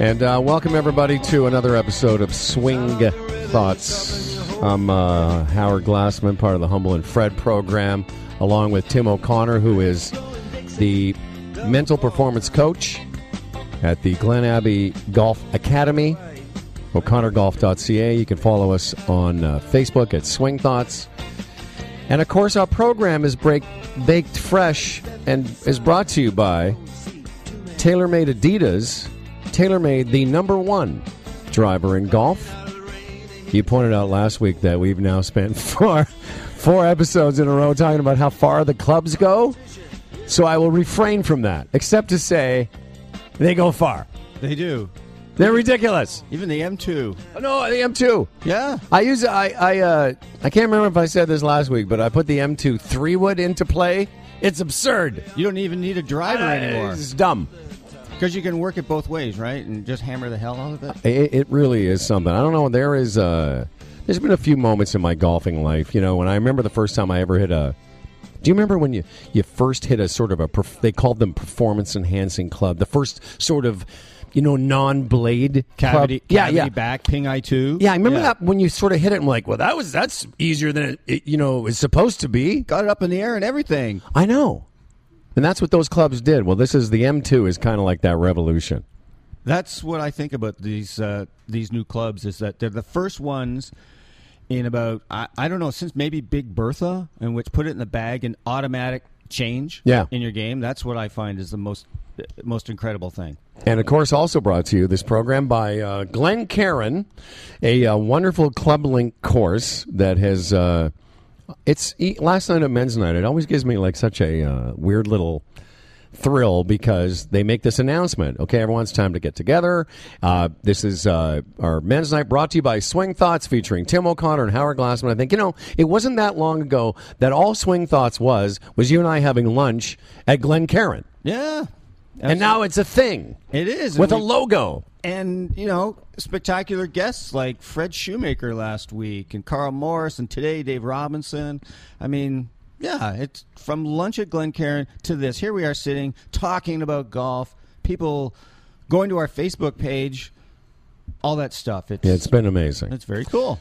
And uh, welcome everybody to another episode of Swing Thoughts. I'm uh, Howard Glassman, part of the Humble and Fred program, along with Tim O'Connor, who is the mental performance coach at the Glen Abbey Golf Academy, o'connorgolf.ca. You can follow us on uh, Facebook at Swing Thoughts. And of course, our program is break, baked fresh and is brought to you by TaylorMade Adidas. TaylorMade, the number one driver in golf. You pointed out last week that we've now spent four, four episodes in a row talking about how far the clubs go. So I will refrain from that, except to say they go far. They do. They're ridiculous. Even the M2. No, the M2. Yeah. I use I I uh, I can't remember if I said this last week, but I put the M2 three wood into play. It's absurd. You don't even need a driver anymore. It's dumb. Because you can work it both ways, right? And just hammer the hell out of it. It, it really is something. I don't know. There is. Uh, there's been a few moments in my golfing life. You know, when I remember the first time I ever hit a. Do you remember when you you first hit a sort of a? They called them performance enhancing club. The first sort of, you know, non blade Cavity, Club. Yeah, cavity yeah. back, Ping Eye2. Yeah, I remember that when you sort of hit it. I'm like, well, that was that's easier than it, it you know is supposed to be. Got it up in the air and everything. I know, and that's what those clubs did. Well, this is the M2 is kind of like that revolution. That's what I think about these uh, these new clubs is that they're the first ones in about I, I don't know since maybe Big Bertha, in which put it in the bag and automatic change Yeah. in your game. That's what I find is the most most incredible thing. And of course, also brought to you this program by uh, Glencairn, a uh, wonderful Club Link course that has. Uh, it's last night at men's night. It always gives me like such a uh, weird little thrill because they make this announcement. Okay, everyone's time to get together. Uh, this is uh, our men's night brought to you by Swing Thoughts featuring Tim O'Connor and Howard Glassman. I think, you know, it wasn't that long ago that all Swing Thoughts was, was you and I having lunch at Glencairn. Yeah, And now it's a thing it is with a logo. and you know spectacular guests like Fred Shoemaker last week and Carl Morris and today Dave Robinson. I mean, yeah, it's from lunch at Glencairn to this. Here we are sitting talking about golf. People going to our Facebook page, all that stuff. It's Yeah, it's been amazing. it's very cool.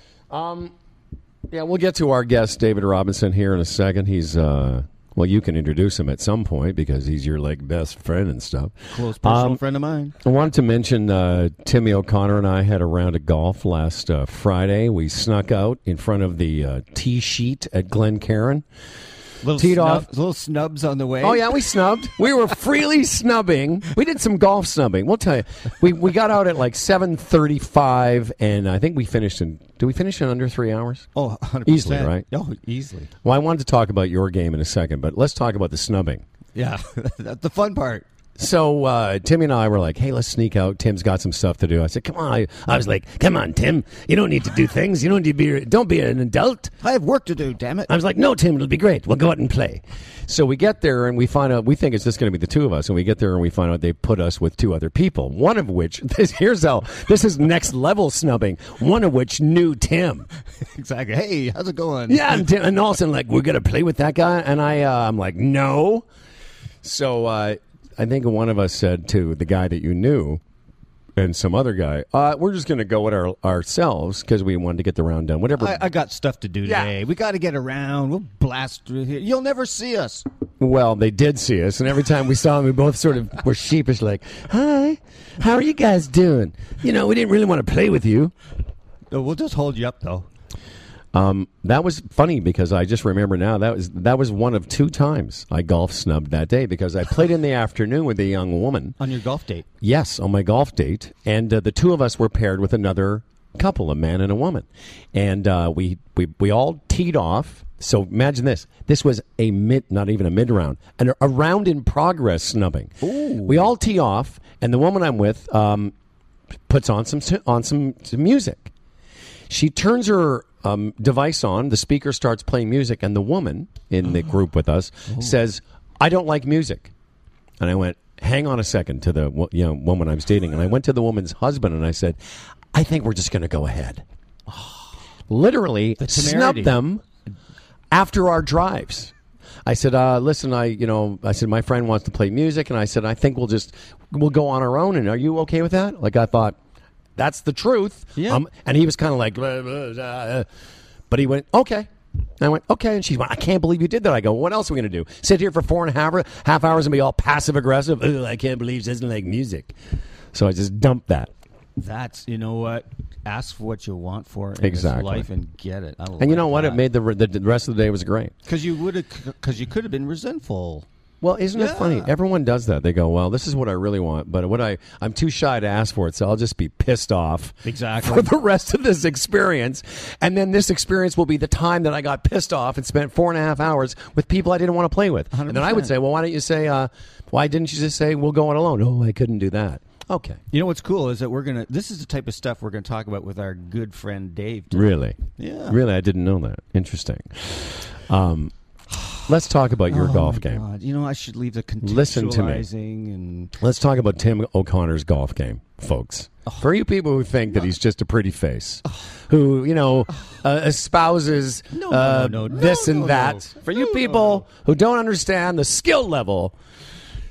Yeah, we'll get to our guest, David Robinson, here in a second. He's, uh, well, you can introduce him at some point because he's your, like, best friend and stuff. Close personal Um, friend of mine. I wanted to mention uh, Timmy O'Connor and I had a round of golf last uh, Friday. We snuck out in front of the uh, tee sheet at Glen. Little, teed snub- off. little snubs on the way. Oh yeah, we snubbed. We were freely snubbing. We did some golf snubbing. We'll tell you. We we got out at like seven thirty five, and I think we finished in. Did we finish in under three hours? Oh, 100%. Easily, right? Oh, easily. Well, I wanted to talk about your game in a second, but let's talk about the snubbing. Yeah, that's the fun part. So uh, Timmy and I were like, "Hey, let's sneak out. Tim's got some stuff to do." I said, "Come on." I, I was like, "Come on, Tim. You don't need to do things. You don't need to be. Don't be an adult." I have work to do. Damn it. I was like, "No, Tim. It'll be great. We'll go out and play." So we get there and we find out. We think it's just going to be the two of us, and we get there and we find out they put us with two other people. One of which, this, here's how this is next level snubbing. One of which knew Tim. exactly. Hey, how's it going? Yeah, and, Tim, and all of a sudden, like, we're gonna play with that guy, and I, uh, I'm like, no. So uh, I think one of us said to the guy that you knew, and some other guy, uh, we're just gonna go with our ourselves because we wanted to get the round done. Whatever. I, I got stuff to do Yeah. today. We got to get around. We'll blast through here. You'll never see us. well, they did see us, and every time we saw them, we both sort of were sheepish, like, "Hi, how are you guys doing?" You know, we didn't really want to play with you. No, we'll just hold you up, though. Um, that was funny because I just remember now that was that was one of two times I golf snubbed that day because I played in the afternoon with a young woman. On your golf date. Yes, on my golf date, and uh, the two of us were paired with another couple, a man and a woman, and uh, we we we all teed off. So imagine this: this was a mid, not even a mid round, and a round in progress snubbing. We all tee off, and the woman I'm with um, puts on some on some, some music. She turns her um, device on. The speaker starts playing music, and the woman in the group with us says, "I don't like music." And I went, "Hang on a second to the wo- you know, woman I'm dating." And I went to the woman's husband and I said, "I think we're just going to go ahead." Literally temerity. snubbed them after our drives. I said, uh, "Listen, I you know, I said my friend wants to play music, and I said I think we'll just we'll go on our own. And are you okay with that? Like I thought, that's the truth. Yeah. Um, and he was kind of like, "Blah, blah, blah, uh," but he went, okay. And I went, okay. And she went, I can't believe you did that. I go, what else are we going to do? Sit here for four and a half, half hours and be all passive aggressive? Ugh, I can't believe she doesn't like music. So I just dumped that. That's you know what. Ask for what you want for in Exactly. life and get it. I And you know what? It made the, the the rest of the day was great. because you would have because you could have been resentful. Well, isn't it funny? Everyone does that. They go, "Well, this is what I really want, but what I I'm too shy to ask for it, so I'll just be pissed off Exactly. for the rest of this experience, and then this experience will be the time that I got pissed off and spent four and a half hours with people I didn't want to play with, and then I would 100%. say, "Well, why don't you say, uh, why didn't you just say we'll go on alone?" Oh, I couldn't do that. Okay, You know what's cool is that we're gonna. This is the type of stuff we're gonna talk about with our good friend Dave. today. really, Yeah. really, I didn't know that. Interesting. Um, let's talk about your Oh, golf game. God. You know, I should leave the contextualizing Listen to me. and Let's talk about Tim O'Connor's golf game, folks. Oh. For you people who think that he's just a pretty face, who you know uh, espouses No, uh, no, no, this and that, for you people who don't understand the skill level.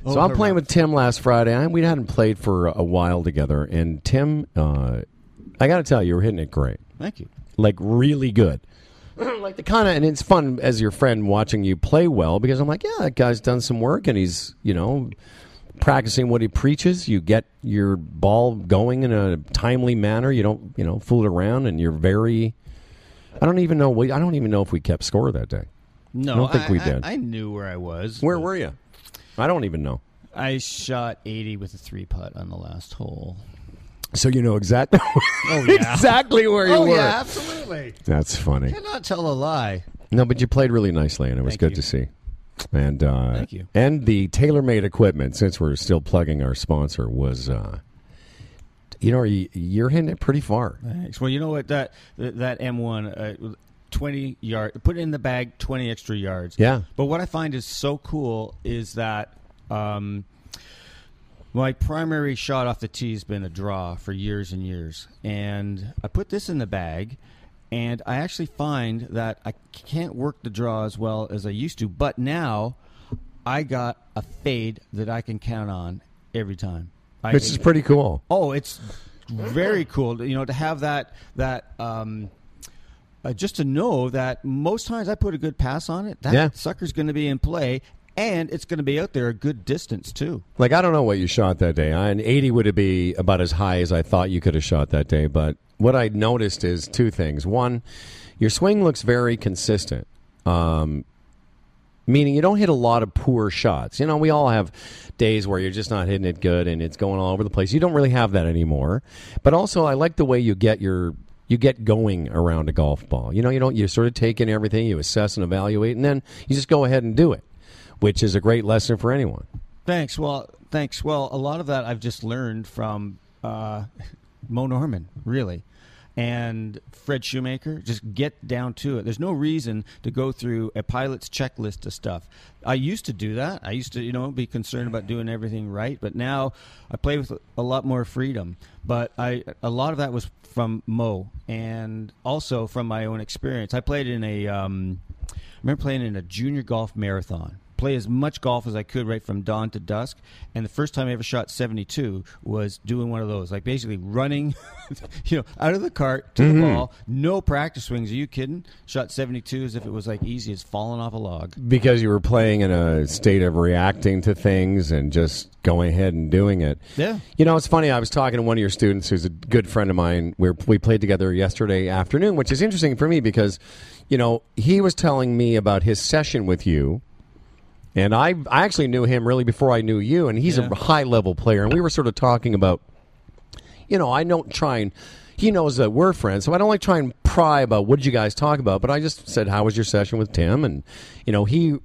So Oh, I'm playing with Tim last Friday. I, we hadn't played for a, a while together, and Tim, uh, I got to tell you, you were hitting it great, thank you. like really good. like the kind of, and it's fun as your friend watching you play well because I'm like, yeah, that guy's done some work and he's, you know, practicing what he preaches. You get your ball going in a timely manner. You don't, you know, fool around, and you're very. I don't even know. We, I don't even know if we kept score that day. No, I don't think we did. I, knew where I was. Where were you? I don't even know. I shot 80 with a three putt on the last hole. So you know exactly. Oh, yeah. exactly where you oh were. yeah, absolutely. That's funny. Cannot tell a lie. No, but you played really nicely, and it was Thank good you. to see. And uh, Thank you. And the TaylorMade equipment, since we're still plugging our sponsor, was. Uh, you know, you- you're hitting it pretty far. Thanks. Well, you know what that that M1 uh, 20 yard put it in the bag 20 extra yards. Yeah. But what I find is so cool is that um, my primary shot off the tee has been a draw for years and years, and I put this in the bag, and I actually find that I can't work the draw as well as I used to. But now, I got a fade that I can count on every time. I, Which is pretty cool. Oh, it's very cool. You know, to have that that um, uh, just to know that most times I put a good pass on it, that Yeah. sucker's going to be in play, and it's going to be out there a good distance too. Like I don't know what you shot that day. An 80 would be about as high as I thought you could have shot that day. But what I noticed is two things. One, your swing looks very consistent. Um, meaning you don't hit a lot of poor shots. You know, we all have days where you're just not hitting it good and it's going all over the place. You don't really have that anymore. But also, I like the way you get your you get going around a golf ball. You know, you don't you sort of take in everything, you assess and evaluate, and then you just go ahead and do it, which is a great lesson for anyone. Thanks. Well, thanks. Well, a lot of that I've just learned from uh, Mo Norman, really. And Fred Shoemaker, just get down to it. There's no reason to go through a pilot's checklist of stuff. I used to do that. I used to, you know, be concerned about doing everything right. But now I play with a lot more freedom. But I, a lot of that was from Mo, and also from my own experience. I played in a, um, I remember playing in a junior golf marathon. Play as much golf as I could right from dawn to dusk. And the first time I ever shot 72 was doing one of those, like basically running, you know, out of the cart to the mm-hmm. ball. No practice swings. Are you kidding? Shot 72 as if it was like easy as falling off a log. because you were playing in a state of reacting to things and just going ahead and doing it. Yeah. You know, it's funny. I was talking to one of your students who's a good friend of mine. Where we played together yesterday afternoon, which is interesting for me because, you know, he was telling me about his session with you. And I, I actually knew him really before I knew you, and he's Yeah. a high level player. And we were sort of talking about you know, I don't try and he knows that we're friends, so I don't like try and pry about what did you guys talk about. But I just said, "How was your session with Tim?" And you know, he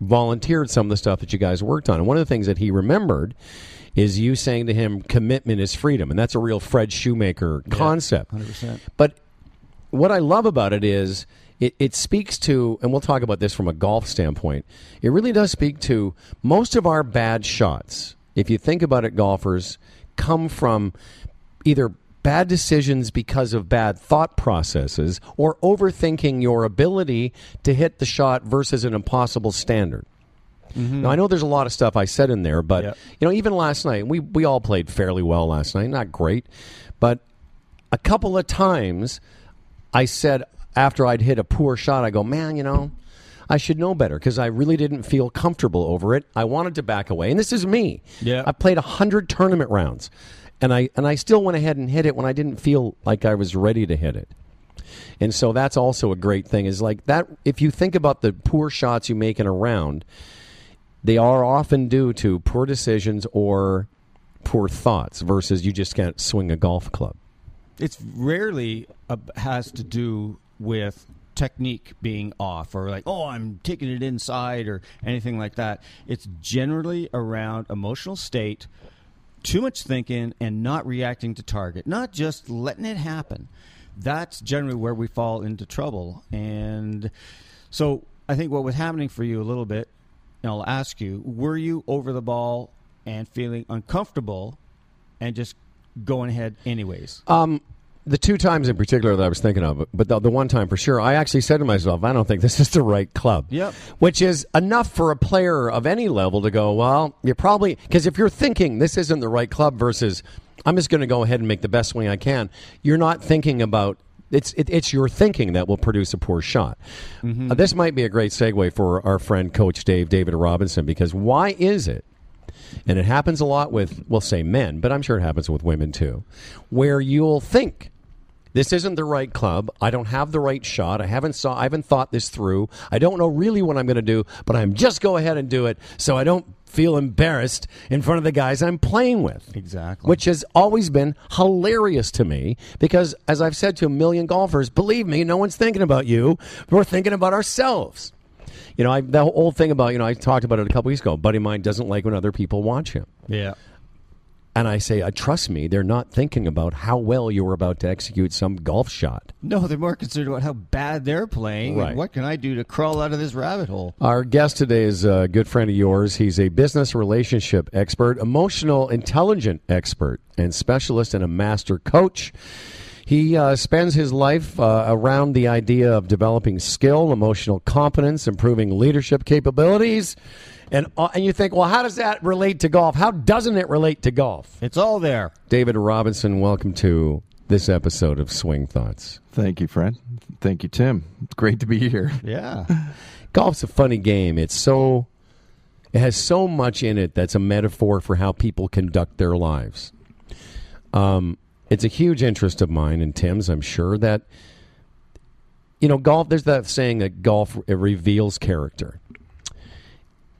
volunteered some of the stuff that you guys worked on. And one of the things that he remembered is you saying to him, "Commitment is freedom," and that's a real Fred Shoemaker concept. 100%. But what I love about it is it, it speaks to, and we'll talk about this from a golf standpoint. It really does speak to most of our bad shots. If you think about it, golfers come from either bad decisions because of bad thought processes or overthinking your ability to hit the shot versus an impossible standard. Mm-hmm. Now I know there's a lot of stuff I said in there, but Yep. you know, even last night we we all played fairly well last night. Not great, but a couple of times I said after I'd hit a poor shot, I go, man, you know, I should know better because I really didn't feel comfortable over it. I wanted to back away, and this is me. Yeah. I played a hundred tournament rounds, and I and I still went ahead and hit it when I didn't feel like I was ready to hit it. And so that's also a great thing is like that if you think about the poor shots you make in a round, they are often due to poor decisions or poor thoughts versus you just can't swing a golf club. It's rarely uh, has to do with technique being off or like, oh, I'm taking it inside or anything like that. It's generally around emotional state, too much thinking, and not reacting to target, not just letting it happen. That's generally where we fall into trouble. And so I think what was happening for you a little bit, and I'll ask you, were you over the ball and feeling uncomfortable and just going ahead anyways? Um, the two times in particular that I was thinking of, but the, the one time for sure, I actually said to myself, I don't think this is the right club. Yep. Which is enough for a player of any level to go, well, you're probably, because if you're thinking this isn't the right club versus I'm just going to go ahead and make the best swing I can, you're not thinking about. It's it, it's your thinking that will produce a poor shot. Uh, this might be a great segue for our friend Coach Dave David Robinson because why is it and it happens a lot with we'll say men but i'm sure it happens with women too where you'll think this isn't the right club i don't have the right shot i haven't saw i haven't thought this through i don't know really what i'm going to do but i'm just go ahead and do it so i don't feel embarrassed in front of the guys i'm playing with Exactly. which has always been hilarious to me because as i've said to a million golfers believe me no one's thinking about you we're thinking about ourselves you know, I, the whole thing about, you know, I talked about it a couple weeks ago. A buddy of mine doesn't like when other people watch him. Yeah. And I say, uh, trust me, they're not thinking about how well you're about to execute some golf shot. No, they're more concerned about how bad they're playing. and Right. what can I do to crawl out of this rabbit hole? Our guest today is a good friend of yours. He's a business relationship expert, emotional intelligent expert, and specialist and a master coach. He uh, spends his life uh, around the idea of developing skill, emotional competence, improving leadership capabilities. And, uh, and you think, well, how does that relate to golf? How doesn't it relate to golf? It's all there. David Robinson, welcome to this episode of Swing Thoughts. Thank you, Fred. Thank you, Tim. It's great to be here. Yeah. golf's a funny game. It's so it has so much in it that's a metaphor for how people conduct their lives. Um, it's a huge interest of mine and Tim's. I'm sure that you know golf. There's that saying that golf it reveals character,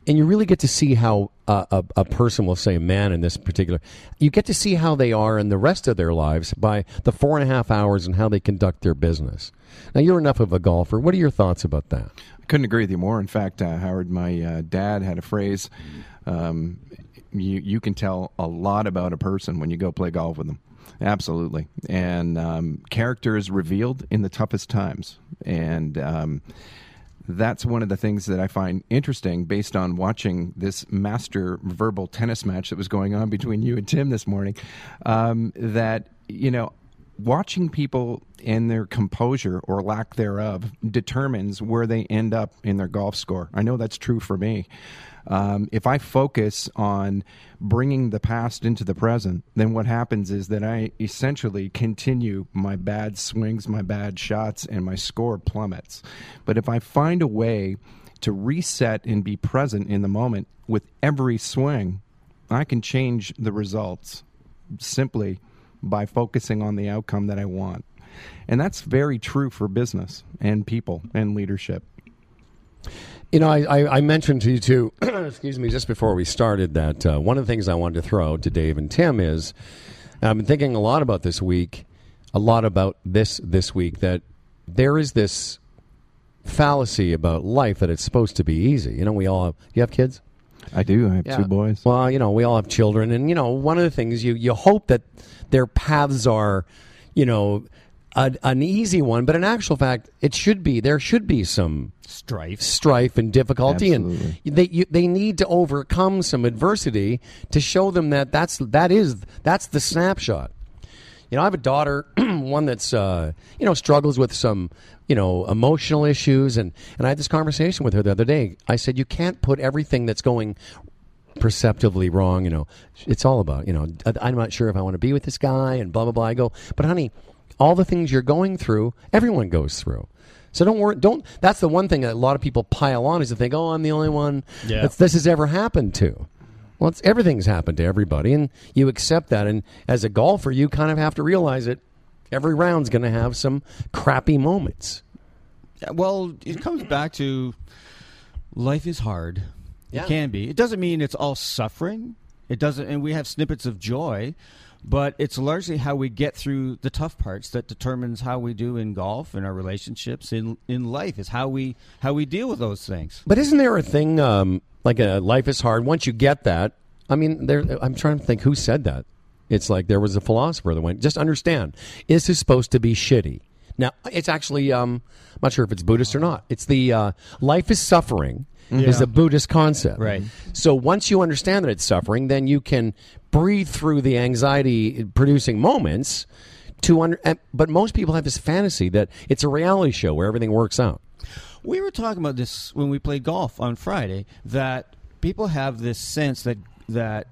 and you really get to see how uh, a, a person will say, a man in this particular, you get to see how they are in the rest of their lives by the four and a half hours and how they conduct their business. Now, you're enough of a golfer. What are your thoughts about that? I couldn't agree with you more. In fact, uh, Howard, my uh, dad had a phrase um, you, you can tell a lot about a person when you go play golf with them. Absolutely. And um, character is revealed in the toughest times. And um, that's one of the things that I find interesting based on watching this master verbal tennis match that was going on between you and Tim this morning. Um, that, you know, watching people and their composure or lack thereof determines where they end up in their golf score. I know that's true for me. Um, if I focus on bringing the past into the present, then what happens is that I essentially continue my bad swings, my bad shots, and my score plummets. But if I find a way to reset and be present in the moment with every swing, I can change the results simply by focusing on the outcome that I want. And that's very true for business and people and leadership. You know, I, I, I mentioned to you too, excuse me, just before we started that uh, one of the things I wanted to throw out to Dave and Tim is I've been thinking a lot about this week, a lot about this this week, that there is this fallacy about life that it's supposed to be easy. You know, we all have, you have kids? I do. I have Yeah. two boys. Well, you know, we all have children, and you know, one of the things you you hope that their paths are, you know, a, an easy one, but in actual fact, it should be there should be some Strife. strife and difficulty, Absolutely. and they you, they need to overcome some adversity to show them that that's that is that's the snapshot. You know, I have a daughter, one that's uh, you know struggles with some you know emotional issues, and and I had this conversation with her the other day. I said you can't put everything that's going perceptively wrong. You know, it's all about you know I- I'm not sure if I want to be with this guy and blah blah blah. I go, but honey, all the things you're going through, everyone goes through. So don't worry. Don't. That's the one thing that a lot of people pile on is to think, oh, I'm the only one Yeah. that's this has ever happened to. Well, it's, everything's happened to everybody, and you accept that. And as a golfer, you kind of have to realize it. Every round's going to have some crappy moments. Yeah, Well, it comes back to life is hard. Yeah. It can be. It doesn't mean it's all suffering. It doesn't, and we have snippets of joy, but it's largely how we get through the tough parts that determines how we do in golf, in our relationships, in in life. Is how we how we deal with those things. But isn't there a thing um, like a life is hard? Once you get that, I mean, there. I'm trying to think who said that. It's like there was a philosopher that went, just understand, this is supposed to be shitty. Now, it's actually, um, I'm not sure if it's Buddhist or not. It's the uh, life is suffering Mm-hmm. is Yeah. a Buddhist concept. Right. So once you understand that it's suffering, then you can breathe through the anxiety producing moments to under. Eh, but most people have this fantasy that it's a reality show where everything works out. We were talking about this when we played golf on Friday. That people have this sense that that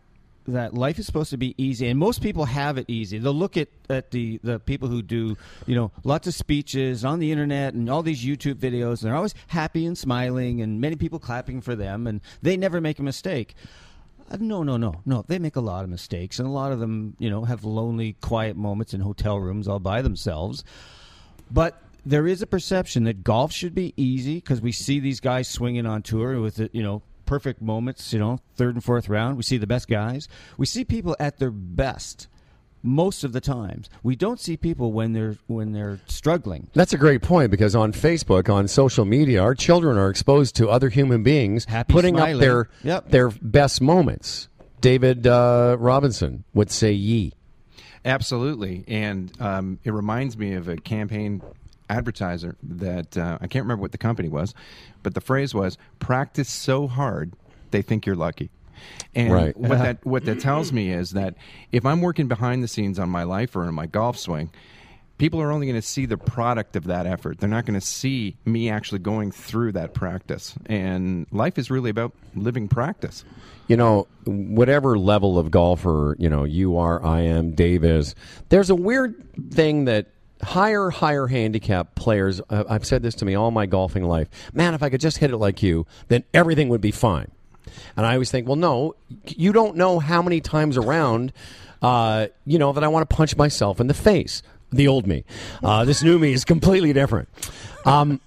that life is supposed to be easy, and most people have it easy. They'll look at, at the, the people who do you know lots of speeches on the internet and all these YouTube videos, and they're always happy and smiling, and many people clapping for them, and they never make a mistake. Uh, No, no, no, no. They make a lot of mistakes, and a lot of them, you know, have lonely, quiet moments in hotel rooms all by themselves. But there is a perception that golf should be easy because we see these guys swinging on tour with you know perfect moments. You know, third and fourth round, we see the best guys. We see people at their best most of the times. We don't see people when they're when they're struggling. That's a great point because on Facebook, on social media, our children are exposed to other human beings Happy, putting up their Yep. their best moments. David uh, Robinson would say, "Ye." Absolutely, and um, it reminds me of a campaign advertiser that uh, I can't remember what the company was, but the phrase was "practice so hard they think you're lucky." And Right. what that what that tells me is that if I'm working behind the scenes on my life or in my golf swing, people are only going to see the product of that effort. They're not going to see me actually going through that practice. And life is really about living practice. You know, whatever level of golfer you know you are, I am, Dave is. There's a weird thing that higher, higher handicap players. Uh, I've said this to me all my golfing life. Man, if I could just hit it like you, then everything would be fine. And I always think, well, no, you don't know how many times around, uh, you know, that I want to punch myself in the face. The old me. Uh, this new me is completely different. Um,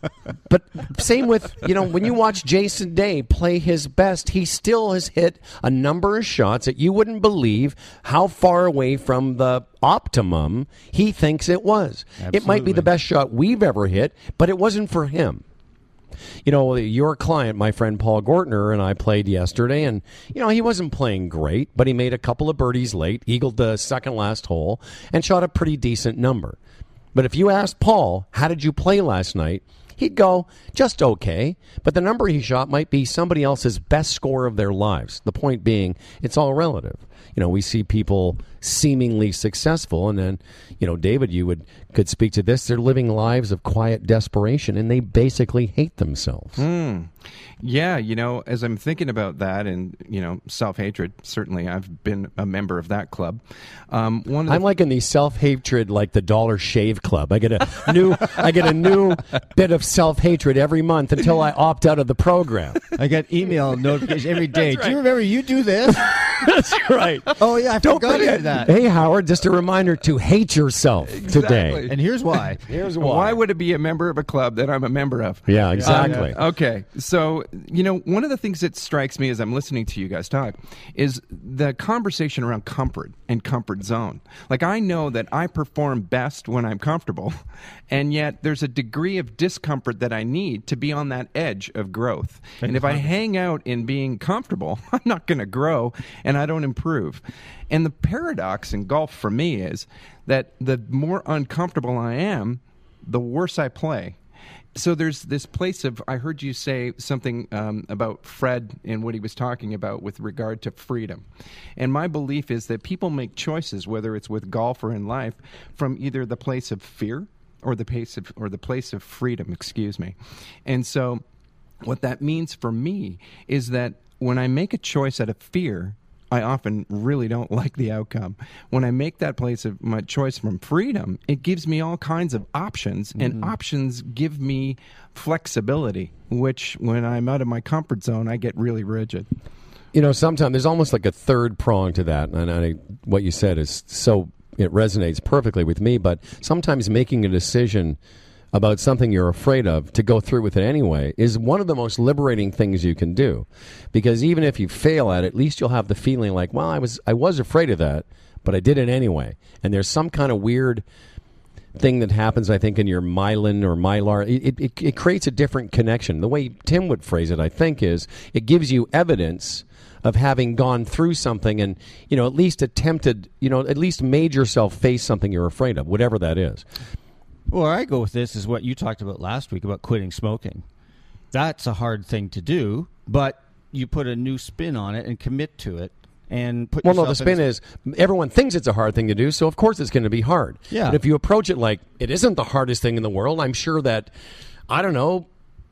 but same with, you know, when you watch Jason Day play his best, he still has hit a number of shots that you wouldn't believe how far away from the optimum he thinks it was. It might be the best shot we've ever hit, but it wasn't for him you know, your client, my friend Paul Gortner, and I played yesterday, and you know he wasn't playing great, but he made a couple of birdies late, eagled the second last hole, and shot a pretty decent number. But if you asked Paul, "How did you play last night?" He'd go, just okay, but the number he shot might be somebody else's best score of their lives. The point being, it's all relative. You know, we see people seemingly successful, and then, you know, David, you would could speak to this. They're living lives of quiet desperation, and they basically hate themselves. Yeah, you know, as I'm thinking about that and, you know, self hatred, certainly I've been a member of that club. Um, one of the I'm like in the self hatred, like the Dollar Shave Club. I get a new, I get a new bit of self hatred every month until I opt out of the program. I get email notification every day. Do you remember you do this? That's right. oh yeah, I Don't forgot you forget did that. Hey, Howard, just a reminder to hate yourself today. And here's why. Here's why. would it be a member of a club that I'm a member of? Yeah, exactly. Uh, okay, so you know, one of the things that strikes me as I'm listening to you guys talk is the conversation around comfort and comfort zone. Like I know that I perform best when I'm comfortable, and yet there's a degree of discomfort that I need to be on that edge of growth. And if I hang out in being comfortable, I'm not going to grow and I don't improve. And the paradox in golf for me is that the more uncomfortable I am, the worse I play. So there's this place of. I heard you say something um, about Fred and what he was talking about with regard to freedom, and my belief is that people make choices, whether it's with golf or in life, from either the place of fear or the place of or the place of freedom. Excuse me, and so what that means for me is that when I make a choice out of fear, I often really don't like the outcome. When I make that place of my choice from freedom, it gives me all kinds of options, and mm-hmm. options give me flexibility, which when I'm out of my comfort zone, I get really rigid. You know, sometimes there's almost like a third prong to that, and I, what you said is so it resonates perfectly with me. But sometimes making a decision about something you're afraid of to go through with it anyway is one of the most liberating things you can do, because even if you fail at it, at least you'll have the feeling like, well, I was I was afraid of that, but I did it anyway. And there's some kind of weird thing that happens, I think, in your myelin or mylar. It, it, it creates a different connection. The way Tim would phrase it, I think, is it gives you evidence of having gone through something and, you know, at least attempted, you know, at least made yourself face something you're afraid of, whatever that is. Where I go with this is what you talked about last week about quitting smoking. That's a hard thing to do, but you put a new spin on it and commit to it and put Well, no, the spin is everyone thinks it's a hard thing to do, so of course it's going to be hard. Yeah. But if you approach it like it isn't the hardest thing in the world, I'm sure that, I don't know,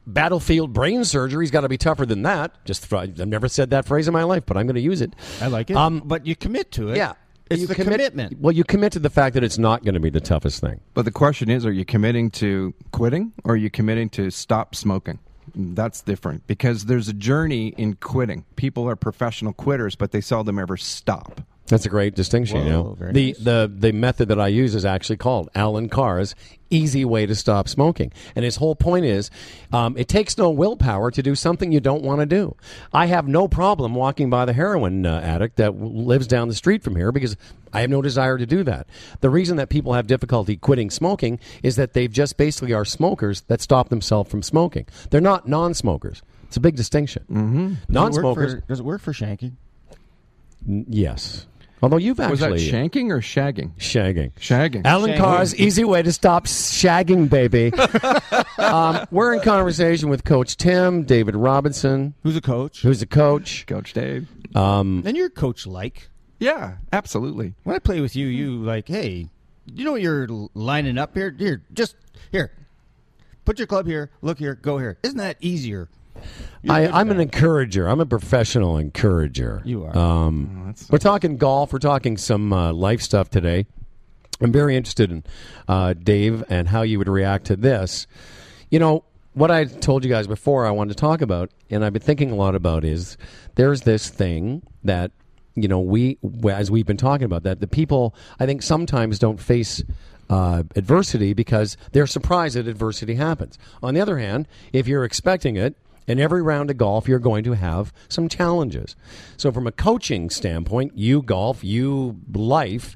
battlefield brain surgery's got to be tougher than that. Just I've never said that phrase in my life, but I'm going to use it. I like it. Um, but you commit to it. Yeah. It's You the commit- commitment. Well, you commit to the fact that it's not going to be the toughest thing. But the question is, are you committing to quitting or are you committing to stop smoking? That's different because there's a journey in quitting. People are professional quitters, but they seldom ever stop. That's a great distinction. you know, the nice. the the method that I use is actually called Allen Carr's easy way to stop smoking, and his whole point is, um, it takes no willpower to do something you don't want to do. I have no problem walking by the heroin uh, addict that w- lives down the street from here because I have no desire to do that. The reason that people have difficulty quitting smoking is that they've just basically are smokers that stop themselves from smoking. They're not non-smokers. It's a big distinction. Mm-hmm. Does it work Non-smokers, for- Does it work for shanking? n- yes. Although you've actually Was that shanking or shagging? shagging. Shagging. Allen Shagging. Carr's easy way to stop shagging, baby. um, we're in conversation with Coach Tim, David Robinson, Who's a coach? who's a coach. Coach Dave. Um, And you're coach like. Yeah, absolutely. When I play with you, you like, hey, you know you're lining up here. Here, just here. Put your club here. Look here. Go here. Isn't that easier? I, I'm an encourager. I'm a professional encourager. You are. Um, that's- we're talking golf. We're talking some uh, life stuff today. I'm very interested in uh, Dave and how you would react to this. You know what I told you guys before. I wanted to talk about, and I've been thinking a lot about is there's this thing that you know we as we've been talking about that the people I think sometimes don't face uh, adversity because they're surprised that adversity happens. On the other hand, if you're expecting it, in every round of golf, you're going to have some challenges. So, from a coaching standpoint, you golf, you life,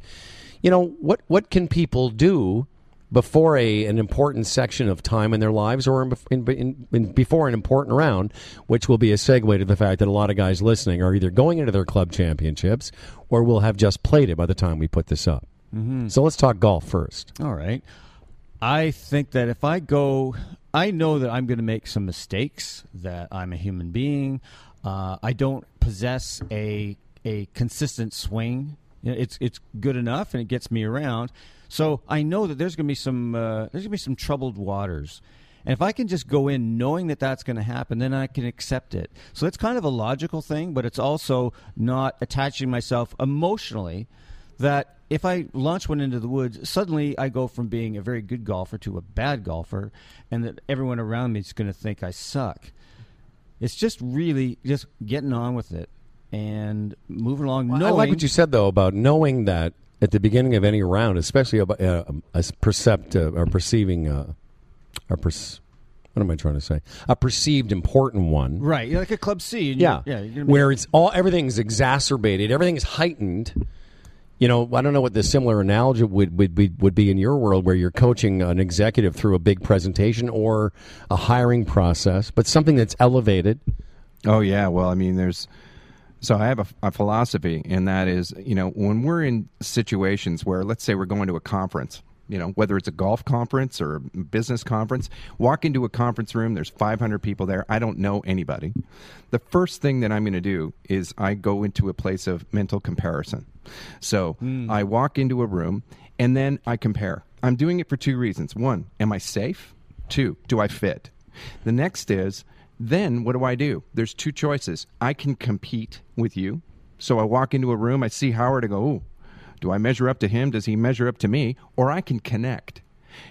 you know what what can people do before a an important section of time in their lives or in, in, in, before an important round, which will be a segue to the fact that a lot of guys listening are either going into their club championships or will have just played it by the time we put this up. Mm-hmm. So let's talk golf first. All right. I think that if I go, I know that I'm going to make some mistakes. That I'm a human being. Uh, I don't possess a a consistent swing. You know, it's it's good enough and it gets me around. So I know that there's going to be some uh, there's going to be some troubled waters. And if I can just go in knowing that that's going to happen, then I can accept it. So it's kind of a logical thing, but it's also not attaching myself emotionally that if I launch one into the woods, suddenly I go from being a very good golfer to a bad golfer, and that everyone around me is going to think I suck. It's just really just getting on with it and moving along. I knowing, like what you said though about knowing that at the beginning of any round, especially about uh, a percept uh, or perceiving uh, or perce- what am I trying to say? A perceived important one. right? You're like a club C. And Yeah, yeah. You're gonna be- where it's all everything's exacerbated, everything's heightened. You know, I don't know what the similar analogy would would be, would be in your world, where you're coaching an executive through a big presentation or a hiring process, but something that's elevated. Oh yeah, well, I mean, there's. So I have a, a philosophy, and that is, you know, when we're in situations where, let's say, we're going to a conference, you know, whether it's a golf conference or a business conference, walk into a conference room, there's 500 people there. I don't know anybody. The first thing that I'm going to do is I go into a place of mental comparison. So hmm. I walk into a room and then I compare. I'm doing it for two reasons. One, am I safe? Two, do I fit? The next is, then what do I do? There's two choices. I can compete with you. So I walk into a room, I see Howard, I go, ooh, do I measure up to him? Does he measure up to me? Or I can connect.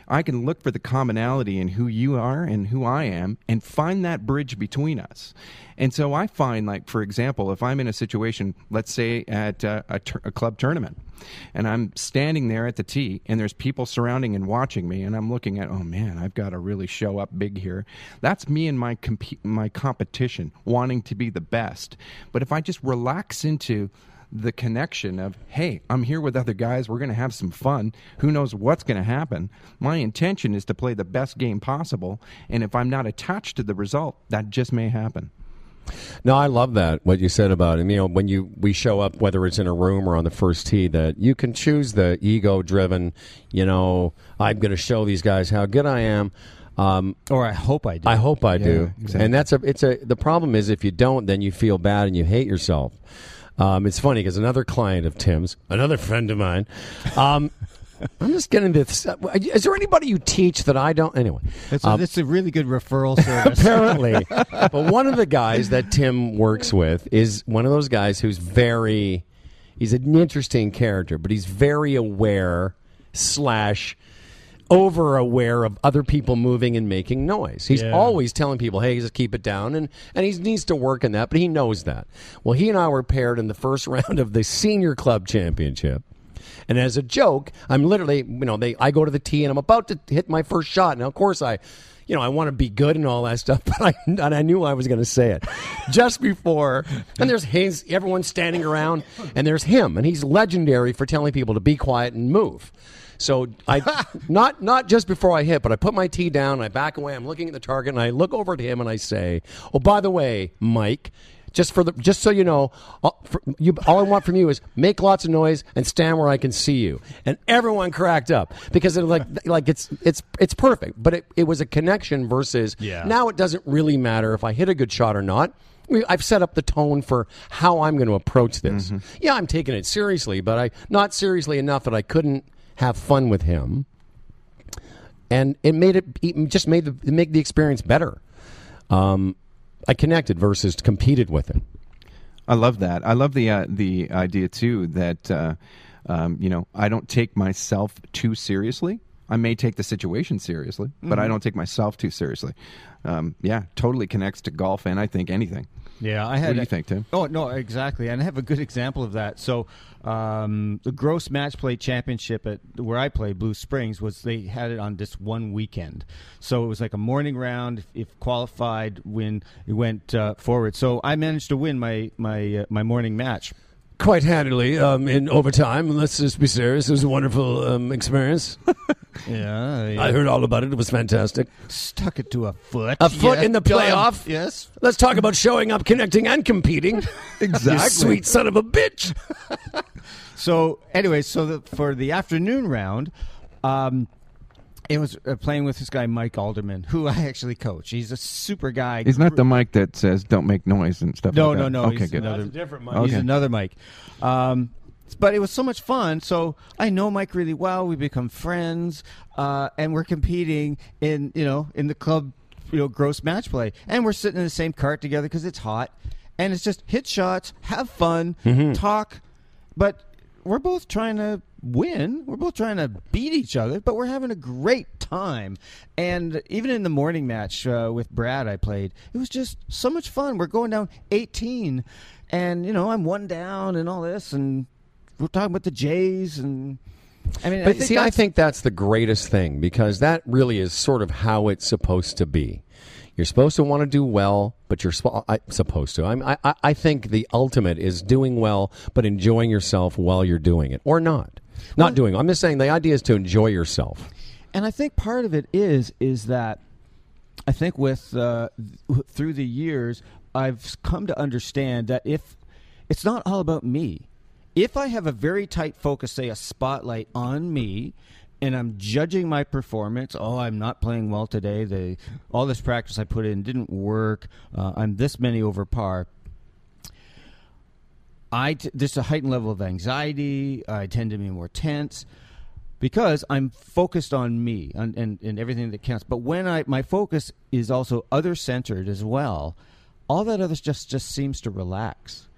I can look for the commonality in who you are and who I am and find that bridge between us. And so I find, like, for example, if I'm in a situation, let's say at uh, a, a club tournament, and I'm standing there at the tee and there's people surrounding and watching me, and I'm looking at, oh man, I've got to really show up big here. That's me and my, comp- my competition wanting to be the best. But if I just relax into the connection of hey i'm here with other guys we're going to have some fun who knows what's going to happen my intention is to play the best game possible and if i'm not attached to the result that just may happen No, I love that what you said about it. You know, when you we show up, whether it's in a room or on the first tee, that you can choose the ego-driven. You know, I'm going to show these guys how good I am. Um, Or I hope I do. I hope I do. exactly. And that's a it's a the problem is if you don't, then you feel bad and you hate yourself. Um, it's funny because another client of Tim's, another friend of mine. Um, I'm just getting this. Is there anybody you teach that I don't? Anyway, It's a, it's a really good referral service. apparently. but one of the guys that Tim works with is one of those guys who's very he's an interesting character, but he's very aware slash over aware of other people moving and making noise. He's Yeah. always telling people, "Hey, just keep it down," and and he needs to work on that, but he knows that. Well, he and I were paired in the first round of the senior club championship. And as a joke, I'm literally, you know, they I go to the tee and I'm about to hit my first shot. Now, of course, I, you know, I want to be good and all that stuff, but I and I knew I was going to say it just before. And there's his, everyone's standing around, and there's him, and he's legendary for telling people to be quiet and move. So I, not not just before I hit, but I put my tee down, and I back away, I'm looking at the target, and I look over at him and I say, "Oh, by the way, Mike." Just for the, just so you know, all, for, you, all I want from you is make lots of noise and stand where I can see you. And everyone cracked up because it like like it's it's it's perfect. But it, it was a connection versus Yeah. now it doesn't really matter if I hit a good shot or not. I've set up the tone for how I'm going to approach this. Yeah, I'm taking it seriously, but I not seriously enough that I couldn't have fun with him. And it made it, it just made the it made the experience better. Um, I connected versus competed with it. I love that. I love the uh, the idea too that uh, um, you know I don't take myself too seriously. I may take the situation seriously, but I don't take myself too seriously. Um, yeah, totally connects to golf and I think anything. Yeah, I had. What do you think, Tim? Oh no, exactly, and I have a good example of that. So, um, the Gross Match Play Championship at where I play, Blue Springs, was they had it on this one weekend. So it was like a morning round. If, if qualified, win it went uh, forward. So I managed to win my my uh, my morning match. Quite handily um, in overtime. Let's just be serious. It was a wonderful um, experience. Yeah, I heard all about it. It was fantastic. stuck it to a foot. A foot in the done. playoff? Yes. Let's talk about showing up, connecting, and competing. Exactly. You sweet son of a bitch. So anyway, so the, for the afternoon round, um, it was uh, playing with this guy Mike Alderman, who I actually coach. He's a super guy. He's not the Mike that says "Don't make noise" and stuff. No, like no, that. no. Okay, he's good. Another, different Mike. He's Okay. another Mike. Um, but it was so much fun. So I know Mike really well. We become friends, uh, and we're competing in you know in the club, you know, gross match play, and we're sitting in the same cart together because it's hot, and it's just hit shots, have fun, talk, but we're both trying to win. We're both trying to beat each other, but we're having a great time. And even in the morning match uh, with Brad, I played. It was just so much fun. We're going down 18, and you know I'm one down and all this, and we're talking about the Jays and. I mean, But think see, I think that's the greatest thing because that really is sort of how it's supposed to be. You're supposed to want to do well, but you're sp- I, supposed to. I'm, I, I- I think the ultimate is doing well, but enjoying yourself while you're doing it, or not. Not doing. I'm just saying the idea is to enjoy yourself. and I think part of it is is that I think with uh, th- through the years I've come to understand that if it's not all about me, if I have a very tight focus, say a spotlight on me, and I'm judging my performance. Oh, I'm not playing well today. The all this practice I put in didn't work. Uh, I'm this many over par. I t- there's a heightened level of anxiety. I tend to be more tense because I'm focused on me and, and, and everything that counts. But when I my focus is also other centered as well, all that other just just seems to relax,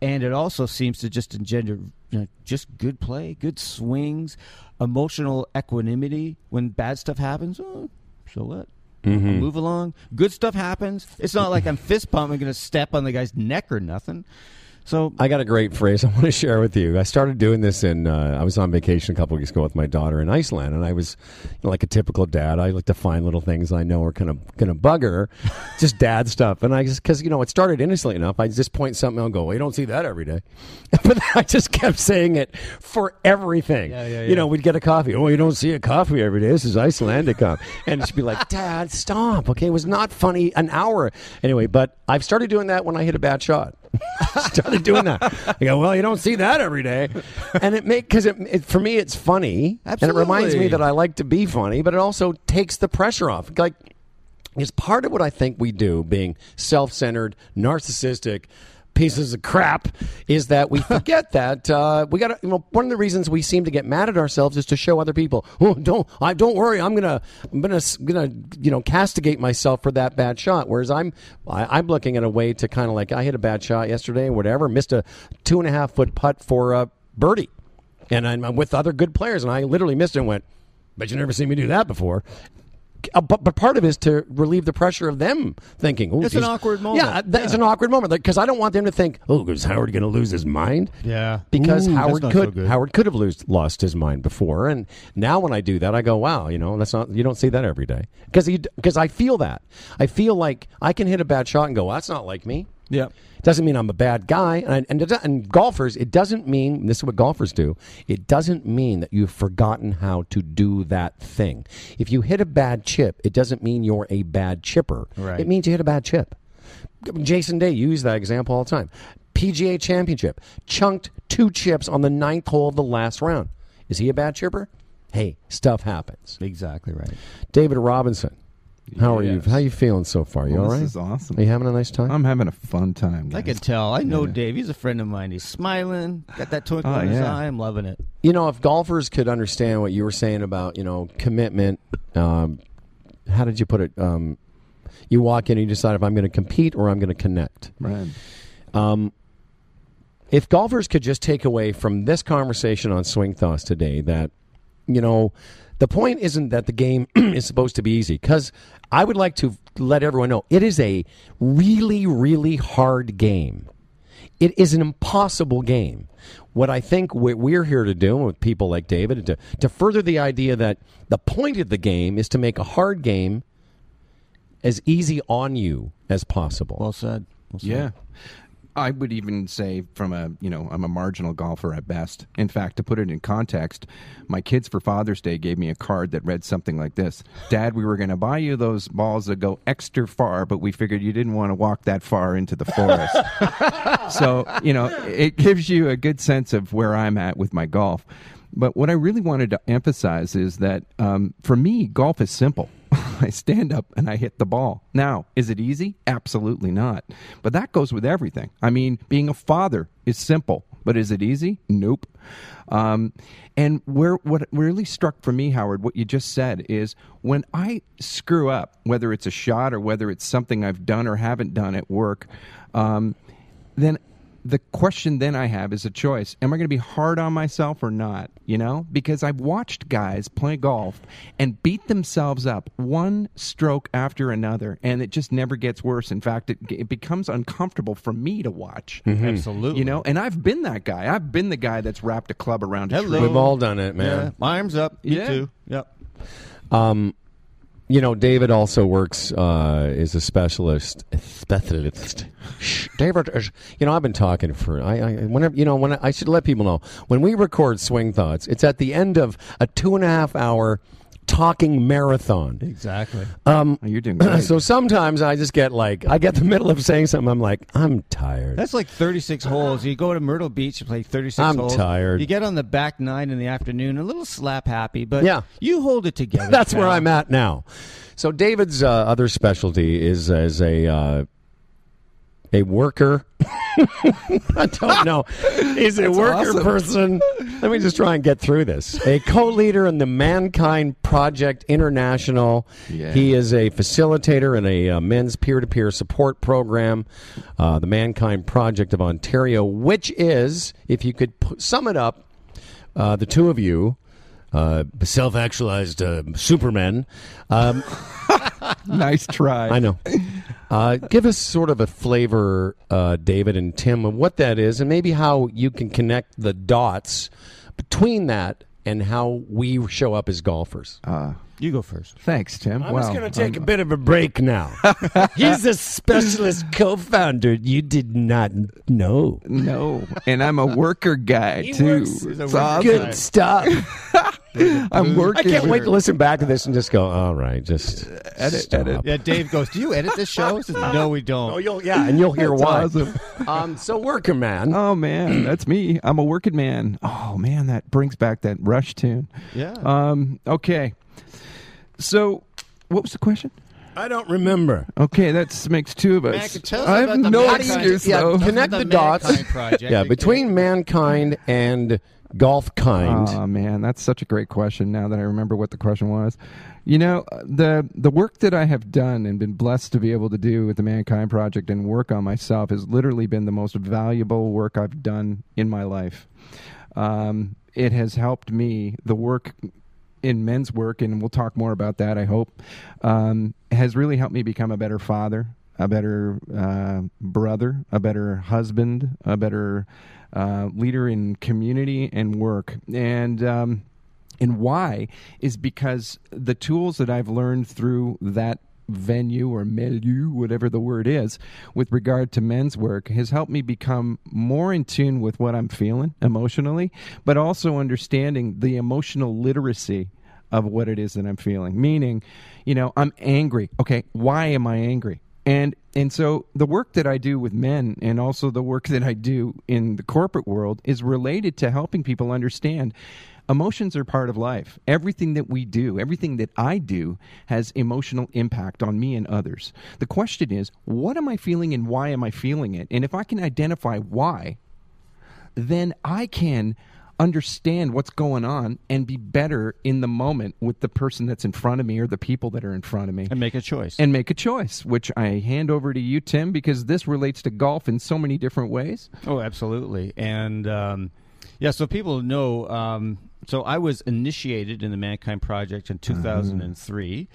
and it also seems to just engender you know, just good play, good swings, emotional equanimity when bad stuff happens. Oh, so what? Mm-hmm. I'll move along. Good stuff happens. It's not like I'm fist pumping, going to step on the guy's neck or nothing. So I got a great phrase I want to share with you. I started doing this in. Uh, I was on vacation a couple weeks ago with my daughter in Iceland, and I was you know, like a typical dad. I like to find little things I know are kind of going to bug her, just dad stuff. And I just because you know it started innocently enough, I just point something out and go, "Well, you don't see that every day," but I just kept saying it for everything. Yeah, yeah, yeah. You know, we'd get a coffee. Oh, you don't see a coffee every day. This is Icelandic coffee, and she'd be like, "Dad, stop." Okay, it was not funny an hour anyway. But I've started doing that when I hit a bad shot. started doing that. I go, well, you don't see that every day, and it make because it, it for me it's funny, and it reminds me that I like to be funny, but it also takes the pressure off. Like it's part of what I think we do, being self-centered, narcissistic. Pieces of crap is that we forget that uh, we got. You know, one of the reasons we seem to get mad at ourselves is to show other people. Oh, don't I? Don't worry. I'm gonna I'm gonna gonna you know castigate myself for that bad shot. Whereas I'm I, I'm looking at a way to kind of like I hit a bad shot yesterday, or whatever, missed a two and a half foot putt for a birdie, and I'm, I'm with other good players, and I literally missed it and went. Bet you never seen me do that before. Uh, but, but part of it is to relieve the pressure of them thinking. "Ooh, It's an awkward moment. Yeah, that, it's an awkward moment because I don't want them to think, "Oh, is Howard going to lose his mind?" Yeah. because Ooh, Howard not so could. Howard could have lose, lost his mind before, and now when I do that, I go, "Wow, you know, that's not you don't see that every day." Because because I feel that I feel like I can hit a bad shot and go, well, "That's not like me." Yeah. Doesn't mean I'm a bad guy, and and, and golfers, it doesn't mean this is what golfers do. It doesn't mean that you've forgotten how to do that thing. If you hit a bad chip, it doesn't mean you're a bad chipper. Right. It means you hit a bad chip. Jason Day used that example all the time. PGA Championship chunked two chips on the ninth hole of the last round. Is he a bad chipper? Hey, stuff happens. Exactly right. David Robinson, how are you? Yes. How you feeling so far? You Well, all this right? is awesome. Are you having a nice time? I'm having a fun time. I guys. can tell. I know Dave. He's a friend of mine. He's smiling, got that twinkle Oh, in his yeah. eye. I'm loving it. You know, if golfers could understand what you were saying about, you know, commitment, um, how did you put it? Um, you walk in and you decide if I'm going to compete or I'm going to connect. Right. If golfers could just take away from this conversation on Swing Thoughts today that, you know, the point isn't that the game is supposed to be easy, because I would like to let everyone know it is a really, really hard game. It is an impossible game. What I think what we're here to do with people like David to, to further the idea that the point of the game is to make a hard game as easy on you as possible. Well said. Well said. Yeah. I would even say from a, you know, I'm a marginal golfer at best. In fact, to put it in context, my kids for Father's Day gave me a card that read something like this. Dad, we were going to buy you those balls that go extra far, but we figured you didn't want to walk that far into the forest. so, you know, it gives you a good sense of where I'm at with my golf. But what I really wanted to emphasize is that um, for me, golf is simple. I stand up and I hit the ball. Now, is it easy? Absolutely not. But that goes with everything. I mean, being a father is simple, but is it easy? Nope. Um, and where what really struck for me, Howard, what you just said is when I screw up, whether it's a shot or whether it's something I've done or haven't done at work, um, then the question then I have is a choice. Am I going to be hard on myself or not? You know, because I've watched guys play golf and beat themselves up one stroke after another, and it just never gets worse. In fact, it, it becomes uncomfortable for me to watch. Mm-hmm. Absolutely. You know, and I've been that guy. I've been the guy that's wrapped a club around a Hello. tree. We've all done it, Yeah. man. My arms up. You Yeah. too. Yep. Um, You know, David also works uh, is a specialist. Specialist. David is. You know, I've been talking for. I, I whenever you know when I, I should let people know when we record Swing Thoughts, it's at the end of a two and a half hour talking marathon. Exactly. Oh, you're doing great. So sometimes I just get like, I get the middle of saying something, I'm like, I'm tired. That's like 36 holes. You go to Myrtle Beach, and play 36 I'm holes. tired. You get on the back nine in the afternoon, a little slap happy, but Yeah. you hold it together. That's where. I'm at now. So David's uh, other specialty is as a uh, a worker. I don't know. He's a worker awesome. person. Let me just try and get through this. A co-leader in the Mankind Project International. Yeah. He is a facilitator in a uh, men's peer-to-peer support program, uh, the Mankind Project of Ontario, which is, if you could p- sum it up, uh, the two of you, uh, self-actualized uh, supermen. Um, nice try. I know. Uh, give us sort of a flavor, uh, David and Tim, of what that is, and maybe how you can connect the dots between that and how we show up as golfers. Uh, You go first. thanks, Tim. I'm wow. just going to take I'm- a bit of a break now. He's a specialist co-founder. You did not know. No, and I'm a worker guy He too. works- he's a worker awesome. Good stuff. I'm working. I can't wait to listen back to this and just go, all right, just Edit, stop. edit. Yeah, Dave goes, Do you edit this show? Says, no, we don't. Oh, you'll yeah, and you'll hear That's why. awesome. Um, so worker man. Oh man, that's me. I'm a working man. Oh man, that brings back that Rush tune. Yeah. Um. Okay. So, what was the question? I don't remember. Okay, that makes two of us. Mac, tell us I about have the no Mankind- excuse yeah, though. connect The the dots. Mankind Project. Yeah, between mankind and golf kind. Oh man, that's such a great question. Now that I remember what the question was, you know the the work that I have done and been blessed to be able to do with the Mankind Project and work on myself has literally been the most valuable work I've done in my life. Um, it has helped me. The work in men's work, and we'll talk more about that. I hope um, has really helped me become a better father, a better uh, brother, a better husband, a better uh, leader in community and work, and. Um, and why is because the tools that I've learned through that venue or milieu, whatever the word is, with regard to men's work has helped me become more in tune with what I'm feeling emotionally, but also understanding the emotional literacy of what it is that I'm feeling. Meaning, you know, I'm angry. Okay, why am I angry? And and so the work that I do with men and also the work that I do in the corporate world is related to helping people understand emotions are part of life. Everything that we do, everything that I do has emotional impact on me and others. The question is, what am I feeling and why am I feeling it? And if I can identify why, then I can understand what's going on and be better in the moment with the person that's in front of me or the people that are in front of me and make a choice. and make a choice, which I hand over to you, Tim, because this relates to golf in so many different ways. Oh, absolutely. And um, yeah, so people know. Um, so I was initiated in the Mankind Project in 2003,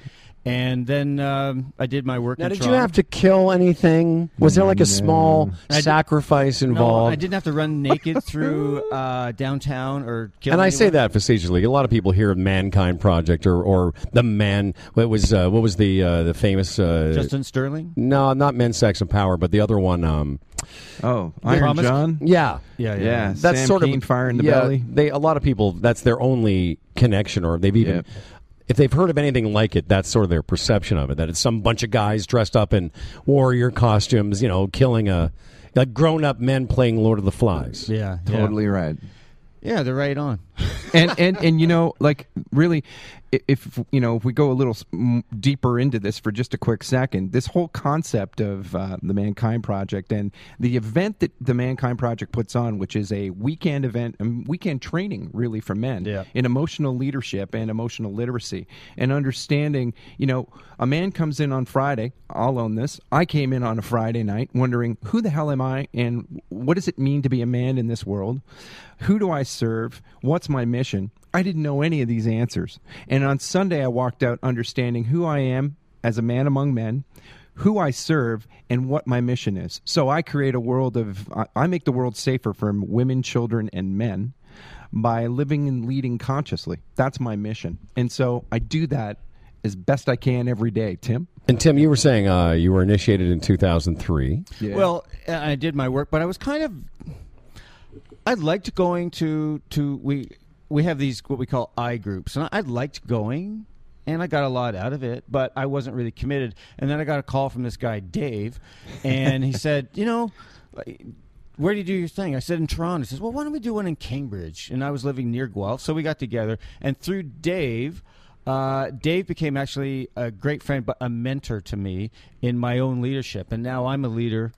and then um, I did my work. Now, in did you have to kill anything? Was there like a small I did- sacrifice No, involved? I didn't have to run naked through uh, downtown or kill. and I say that facetiously. A lot of people hear Mankind Project or, or the Man. What was uh, what was the uh, the famous? Uh, Justin Sterling. no, not Men, Sex, and Power, but the other one. Um, Oh, Iron Promise? John? yeah, Yeah, yeah. Yeah, that's Sam sort Keen, of fire in the yeah, belly. They a lot of people. That's their only connection, or they've even. Yeah. If they've heard of anything like it, that's sort of their perception of it. That it's some bunch of guys dressed up in warrior costumes, you know, killing a like grown up men playing Lord of the Flies. Yeah, yeah. Totally right. Yeah, they're right on. And and and you know like really if you know if we go a little deeper into this for just a quick second this whole concept of uh, the mankind project and the event that the mankind project puts on which is a weekend event and weekend training really for men Yeah. in emotional leadership and emotional literacy and understanding you know a man comes in on friday i'll own this i came in on a friday night wondering who the hell am i and what does it mean to be a man in this world who do i serve what's my mission i didn't know any of these answers and on sunday i walked out understanding who i am as a man among men who I serve and what my mission is. So I create a world of, I- I make the world safer for women, children, and men by living and leading consciously. That's my mission. And so I do that as best I can every day, Tim. And Tim, you were saying uh, you were initiated in 2003. Well, I did my work, but I was kind of. I liked going to to we we have these what we call I groups, and I liked going and I got a lot out of it, but I wasn't really committed. And then I got a call from this guy Dave, and he said, you know. Where do you do your thing? I said in Toronto. He says, "Well, why don't we do one in Cambridge?" And I was living near Guelph, so we got together. And through Dave, uh, Dave became actually a great friend, but a mentor to me in my own leadership. And now I'm a leader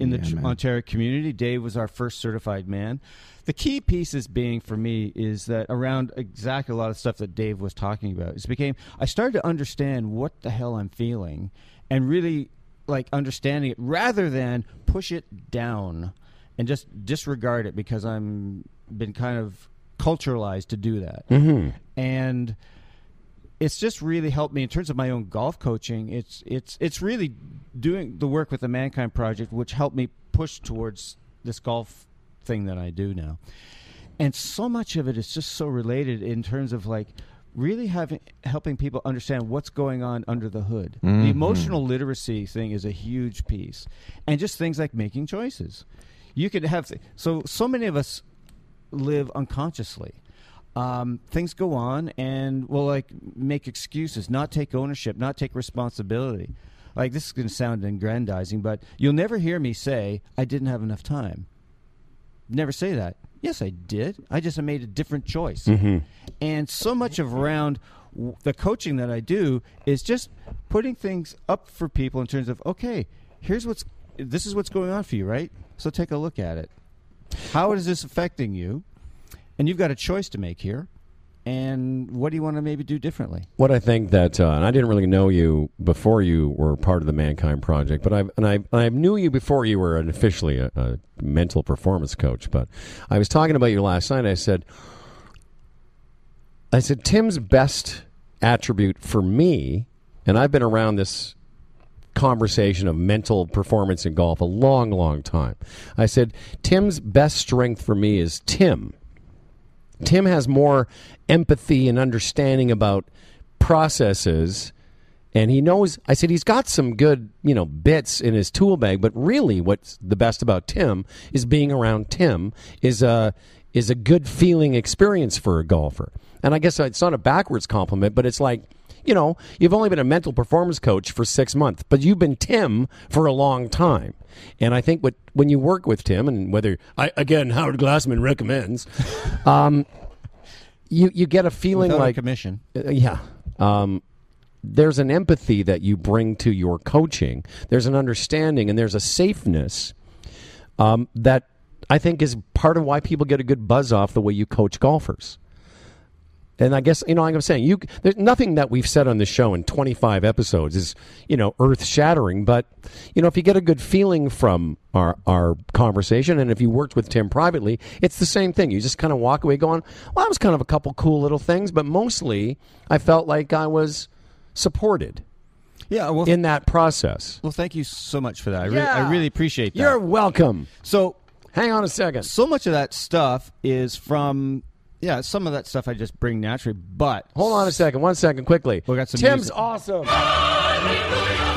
in the Yeah, tr- man. Ontario community. Dave was our first certified man. The key pieces being for me is that around exactly a lot of stuff that Dave was talking about. It became I started to understand what the hell I'm feeling, and really like understanding it rather than push it down and just disregard it because I'm been kind of culturalized to do that. Mm-hmm. And it's just really helped me in terms of my own golf coaching. It's it's it's really doing the work with the Mankind Project, which helped me push towards this golf thing that I do now. And so much of it is just so related in terms of like really having helping people understand what's going on under the hood. The mm-hmm. emotional literacy thing is a huge piece, and just things like making choices. You could have so so many of us live unconsciously. Um, things go on, and we'll like make excuses, not take ownership, not take responsibility. Like this is going to sound aggrandizing, but you'll never hear me say I didn't have enough time. Never say that. Yes, I did. I just made a different choice. And so much of around w- the coaching that I do is just putting things up for people in terms of okay, here's what's this is what's going on for you, right? So take a look at it. How is this affecting you? And you've got a choice to make here. And what do you want to maybe do differently? What I think that, uh, and I didn't really know you before you were part of the Mankind Project, but I and I I knew you before you were an officially a, a mental performance coach. But I was talking about you last night. I said, I said Tim's best attribute for me, and I've been around this conversation of mental performance in golf a long, long time. I said Tim's best strength for me is Tim. Tim has more empathy and understanding about processes and he knows I said he's got some good, you know, bits in his tool bag, but really what's the best about Tim is being around Tim is a is a good feeling experience for a golfer. And I guess it's not a backwards compliment, but it's like you know, you've only been a mental performance coach for six months, but you've been Tim for a long time. And I think what when you work with Tim, and whether I again Howard Glassman recommends, um, you you get a feeling Without a like commission. uh, yeah. Um, there's an empathy that you bring to your coaching. There's an understanding and there's a safeness um, that I think is part of why people get a good buzz off the way you coach golfers. And I guess you know, like I'm saying, you there's nothing that we've said on the show in 25 episodes is you know earth shattering. But you know, if you get a good feeling from our our conversation, and if you worked with Tim privately, it's the same thing. You just kind of walk away going, "Well, that was kind of a couple cool little things," but mostly I felt like I was supported Yeah, well, in that process. well, thank you so much for that. I, Yeah. I really appreciate that. You're welcome. so Hang on a second. so much of that stuff is from yeah some of that stuff i just bring naturally but Hold on a second. One second, quickly. We got some Tim's music. awesome.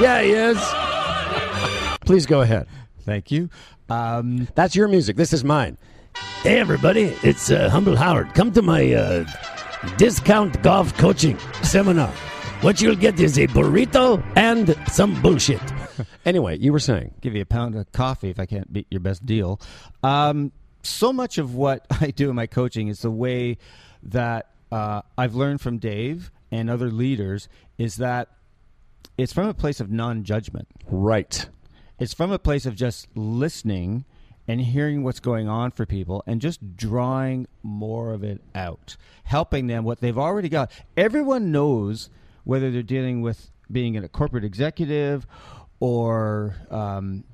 yeah, he is. Please go ahead. thank you um, That's your music. This is mine. Hey everybody, it's uh, Humble Howard. Come to my uh, discount golf coaching seminar. What you'll get is a burrito and some bullshit. Anyway, you were saying. give you a pound of coffee if i can't beat your best deal um, so much of what i do in my coaching is the way that uh, i've learned from dave and other leaders is that it's from a place of non-judgment Right. It's from a place of just listening and hearing what's going on for people and just drawing more of it out, helping them what they've already got. Everyone knows whether they're dealing with being a corporate executive or um,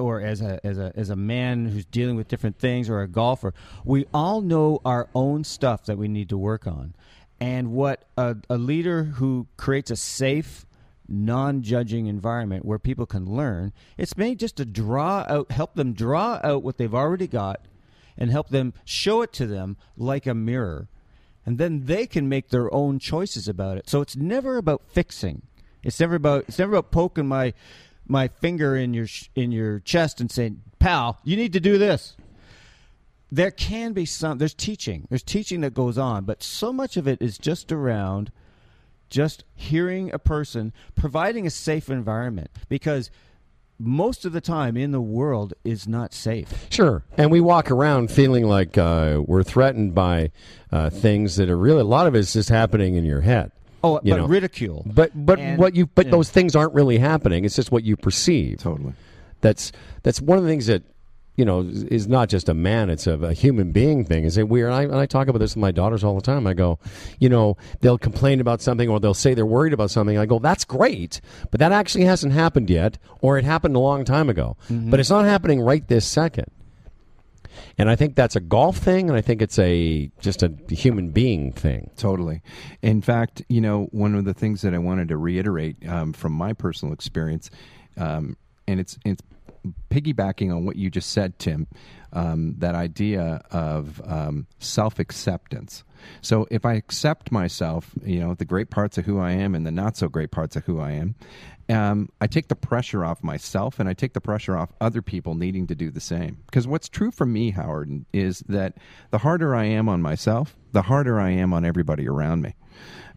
or as a as a as a man who's dealing with different things or a golfer. We all know our own stuff that we need to work on. And what a, a leader who creates a safe non-judging environment where people can learn it's made just to draw out help them draw out what they've already got and help them show it to them like a mirror and then they can make their own choices about it so it's never about fixing it's never about it's never about poking my my finger in your in your chest and saying pal you need to do this there can be some there's teaching there's teaching that goes on but so much of it is just around just hearing a person providing a safe environment because most of the time in the world is not safe. Sure, and we walk around feeling like uh, we're threatened by uh, things that are really a lot of it's just happening in your head. Oh, you but know. ridicule. But but And- what you but yeah. those things aren't really happening. It's just what you perceive. Totally. That's that's one of the things that you know is- is not just a man; it's a, a human being thing. Is that weird? And I, and I talk about this with my daughters all the time. I go, you know, they'll complain about something or they'll say they're worried about something. I go, that's great, but that actually hasn't happened yet, or it happened a long time ago. Mm-hmm. But it's not happening right this second. And I think that's a golf thing, and I think it's a just a human being thing. Totally. In fact, you know, one of the things that I wanted to reiterate um, from my personal experience, um, and it's it's piggybacking on what you just said, Tim, um, that idea of um, self acceptance. So if I accept myself, you know, the great parts of who I am and the not so great parts of who I am, um, I take the pressure off myself and I take the pressure off other people needing to do the same. Because what's true for me, Howard, is that the harder I am on myself, the harder I am on everybody around me.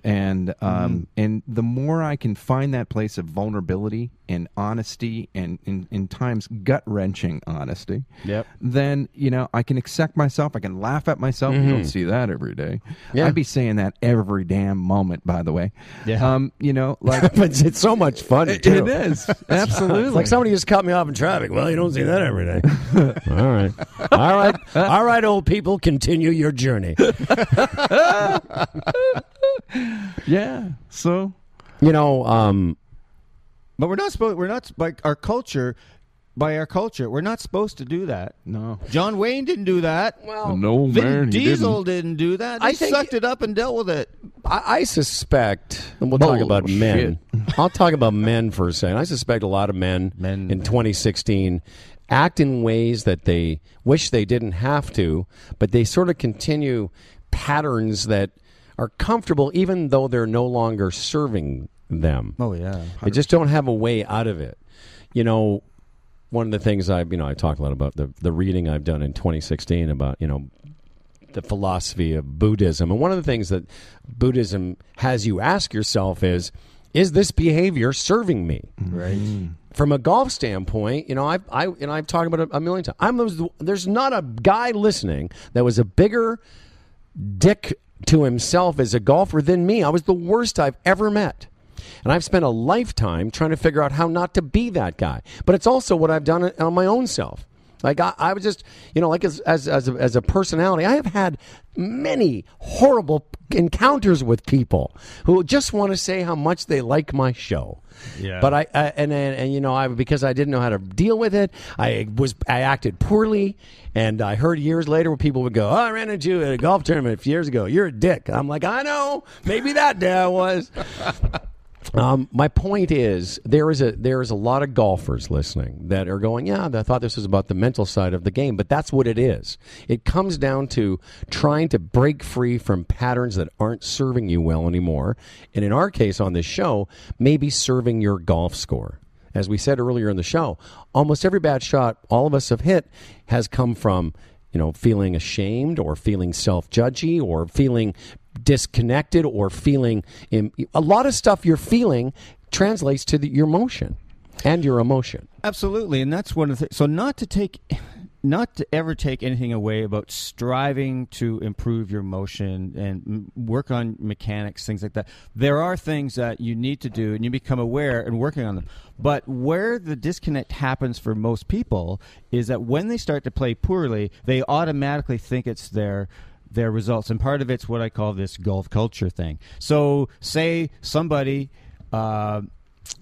And um, and the more I can find that place of vulnerability and honesty and in, in times gut wrenching honesty, Yep. then you know I can accept myself. I can laugh at myself. You don't see that every day. Yeah. I'd be saying that every damn moment. By the way, Yeah. Um, you know, like but it's so much fun. it too. is absolutely It's like somebody just cut me off in traffic. Well, you don't see that every day. all right. All right. All right, old people, continue your journey. yeah. So You know, um, But we're not supposed. We're not like our culture. By our culture, we're not supposed to do that. no, John Wayne didn't do that. well, no Vin man, Diesel didn't. didn't. do that. I They think- sucked it up and dealt with it. I, I suspect, and we'll talk about men. I'll talk about men for a second. I suspect a lot of men, Men. in 2016 act in ways that they wish they didn't have to, but they sort of continue patterns that are comfortable even though they're no longer serving them. Oh yeah. They just don't have a way out of it. You know, one of the things I've you know, I talk a lot about the the reading I've done in 2016 about, you know, the philosophy of Buddhism. And one of the things that Buddhism has you ask yourself is is this behavior serving me? Mm-hmm. Right. Mm-hmm. From a golf standpoint, you know, I've I and I've talked about it a million times. I'm there's not a guy listening that was a bigger dick to himself as a golfer than me. I was the worst I've ever met. And I've spent a lifetime trying to figure out how not to be that guy. But it's also what I've done on my own self. Like I, I was just, you know, like as as as a, as a personality, I have had many horrible encounters with people who just want to say how much they like my show. Yeah. But I, I and, and and you know I because I didn't know how to deal with it. I was I acted poorly, and I heard years later where people would go, "Oh, I ran into you at a golf tournament a few years ago. You're a dick." I'm like, I know, maybe that day I was. Um, my point is there is a there is a lot of golfers listening that are going, yeah, I thought this was about the mental side of the game, but that's what it is. It comes down to trying to break free from patterns that aren't serving you well anymore, and in our case on this show, maybe serving your golf score. As we said earlier in the show, almost every bad shot all of us have hit has come from you know feeling ashamed or feeling self-judgy or feeling disconnected or feeling in, a lot of stuff you're feeling translates to the, your motion and your emotion Absolutely, and that's one of the. So not to take, not to ever take anything away about striving to improve your motion and work on mechanics, things like that. There are things that you need to do, and you become aware and working on them. But where the disconnect happens for most people is that when they start to play poorly, they automatically think it's their their results, and part of it's what I call this golf culture thing. So, say somebody. Uh,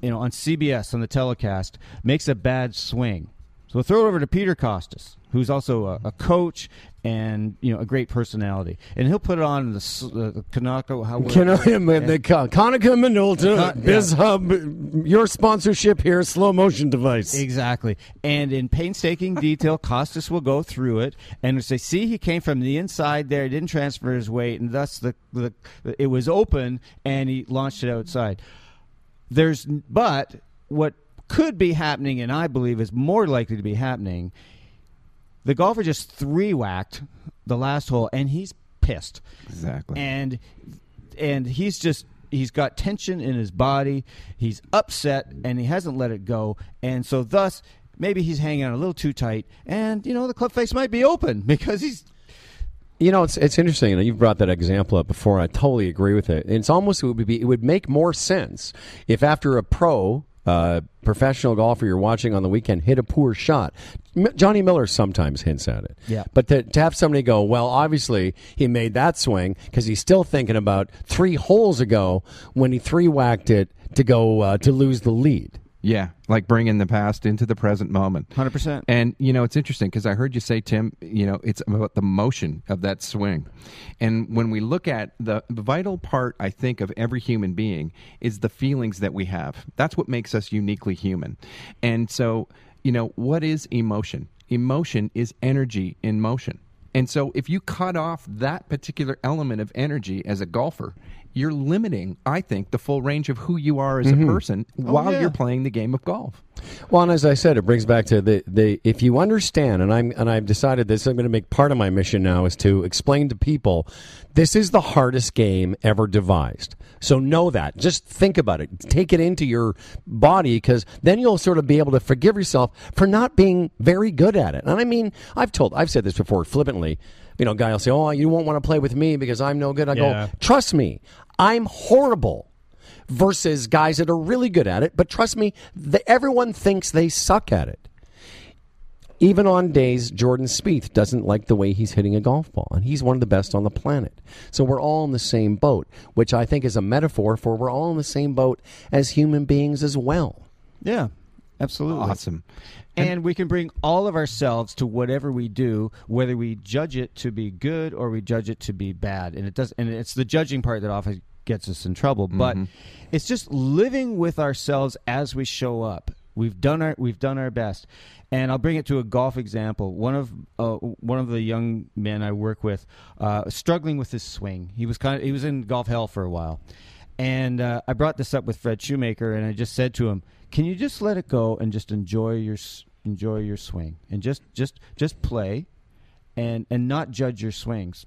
you know, on CBS on the telecast makes a bad swing. So throw it over to Peter Kostis, who's also a, a coach and you know a great personality, and he'll put it on the, the uh, Kanako. How Can I, the Con- Konica Minolta Con- Biz Hub, your sponsorship here, slow motion device. Exactly. And in painstaking detail, Kostis will go through it and say, see, he came from the inside there, didn't transfer his weight, and thus the, the it was open and he launched it outside. There's but what could be happening, and I believe is more likely to be happening, the golfer just three whacked the last hole and he's pissed exactly. and and he's just he's got tension in his body. He's upset and he hasn't let it go, and so thus maybe he's hanging on a little too tight. And you know the club face might be open because he's You know, it's it's interesting. You've brought that example up before. I totally agree with it. It's almost it would be it would make more sense if after a pro uh, professional golfer you're watching on the weekend hit a poor shot. M- Johnny Miller sometimes hints at it. Yeah. But to, to have somebody go, well, obviously he made that swing because he's still thinking about three holes ago when he three whacked it to go uh, to lose the lead. Yeah, like bringing the past into the present moment. 100%. And you know, it's interesting because I heard you say, Tim, you know, it's about the motion of that swing. And when we look at the, the vital part, I think, of every human being is the feelings that we have. That's what makes us uniquely human. And so, you know, what is emotion? Emotion is energy in motion. And so, if you cut off that particular element of energy as a golfer, you're limiting, I think, the full range of who you are as a mm-hmm. person oh, while yeah. you're playing the game of golf. Well, and as I said, it brings back to the, the if you understand, and I'm and I've decided this I'm going to make part of my mission now is to explain to people this is the hardest game ever devised. So know that. Just think about it. Take it into your body because then you'll sort of be able to forgive yourself for not being very good at it. And I mean, I've told, I've said this before flippantly. You know, a guy will say, "Oh, you won't want to play with me because I'm no good." I Yeah. go, "Trust me, I'm horrible." versus guys that are really good at it. But trust me, the, everyone thinks they suck at it. Even on days Jordan Spieth doesn't like the way he's hitting a golf ball, and he's one of the best on the planet. So we're all in the same boat, which I think is a metaphor for we're all in the same boat as human beings as well. Yeah, absolutely. Awesome. And we can bring all of ourselves to whatever we do, whether we judge it to be good or we judge it to be bad. And it does and it's the judging part that often gets us in trouble. But it's just living with ourselves as we show up. We've done our we've done our best. And I'll bring it to a golf example. One of uh, one of the young men I work with, uh, struggling with his swing. He was kind of he was in golf hell for a while, and uh, I brought this up with Fred Shoemaker, and I just said to him, "Can you just let it go and just enjoy your enjoy your swing and just just just play, and and not judge your swings."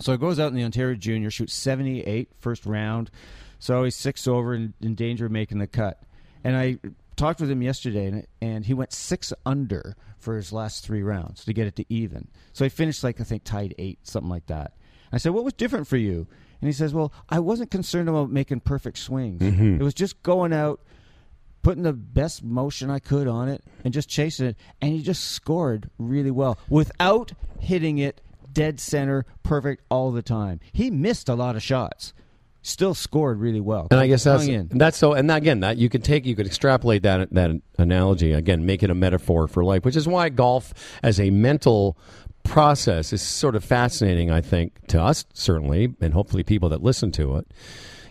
So he goes out in the Ontario Junior, shoots 78 first round. So he's six over and in danger of making the cut. And I talked with him yesterday, and, and he went six under for his last three rounds to get it to even. So he finished like I think tied eight, something like that. I said, "What was different for you?" And he says, "Well, I wasn't concerned about making perfect swings. Mm-hmm. It was just going out." Putting the best motion I could on it and just chasing it. And he just scored really well without hitting it dead center perfect all the time. He missed a lot of shots, still scored really well. And I guess that's in. that's so. And again, that you could take, you could extrapolate that that analogy again, make it a metaphor for life, which is why golf as a mental process is sort of fascinating. I think to us certainly, and hopefully people that listen to it.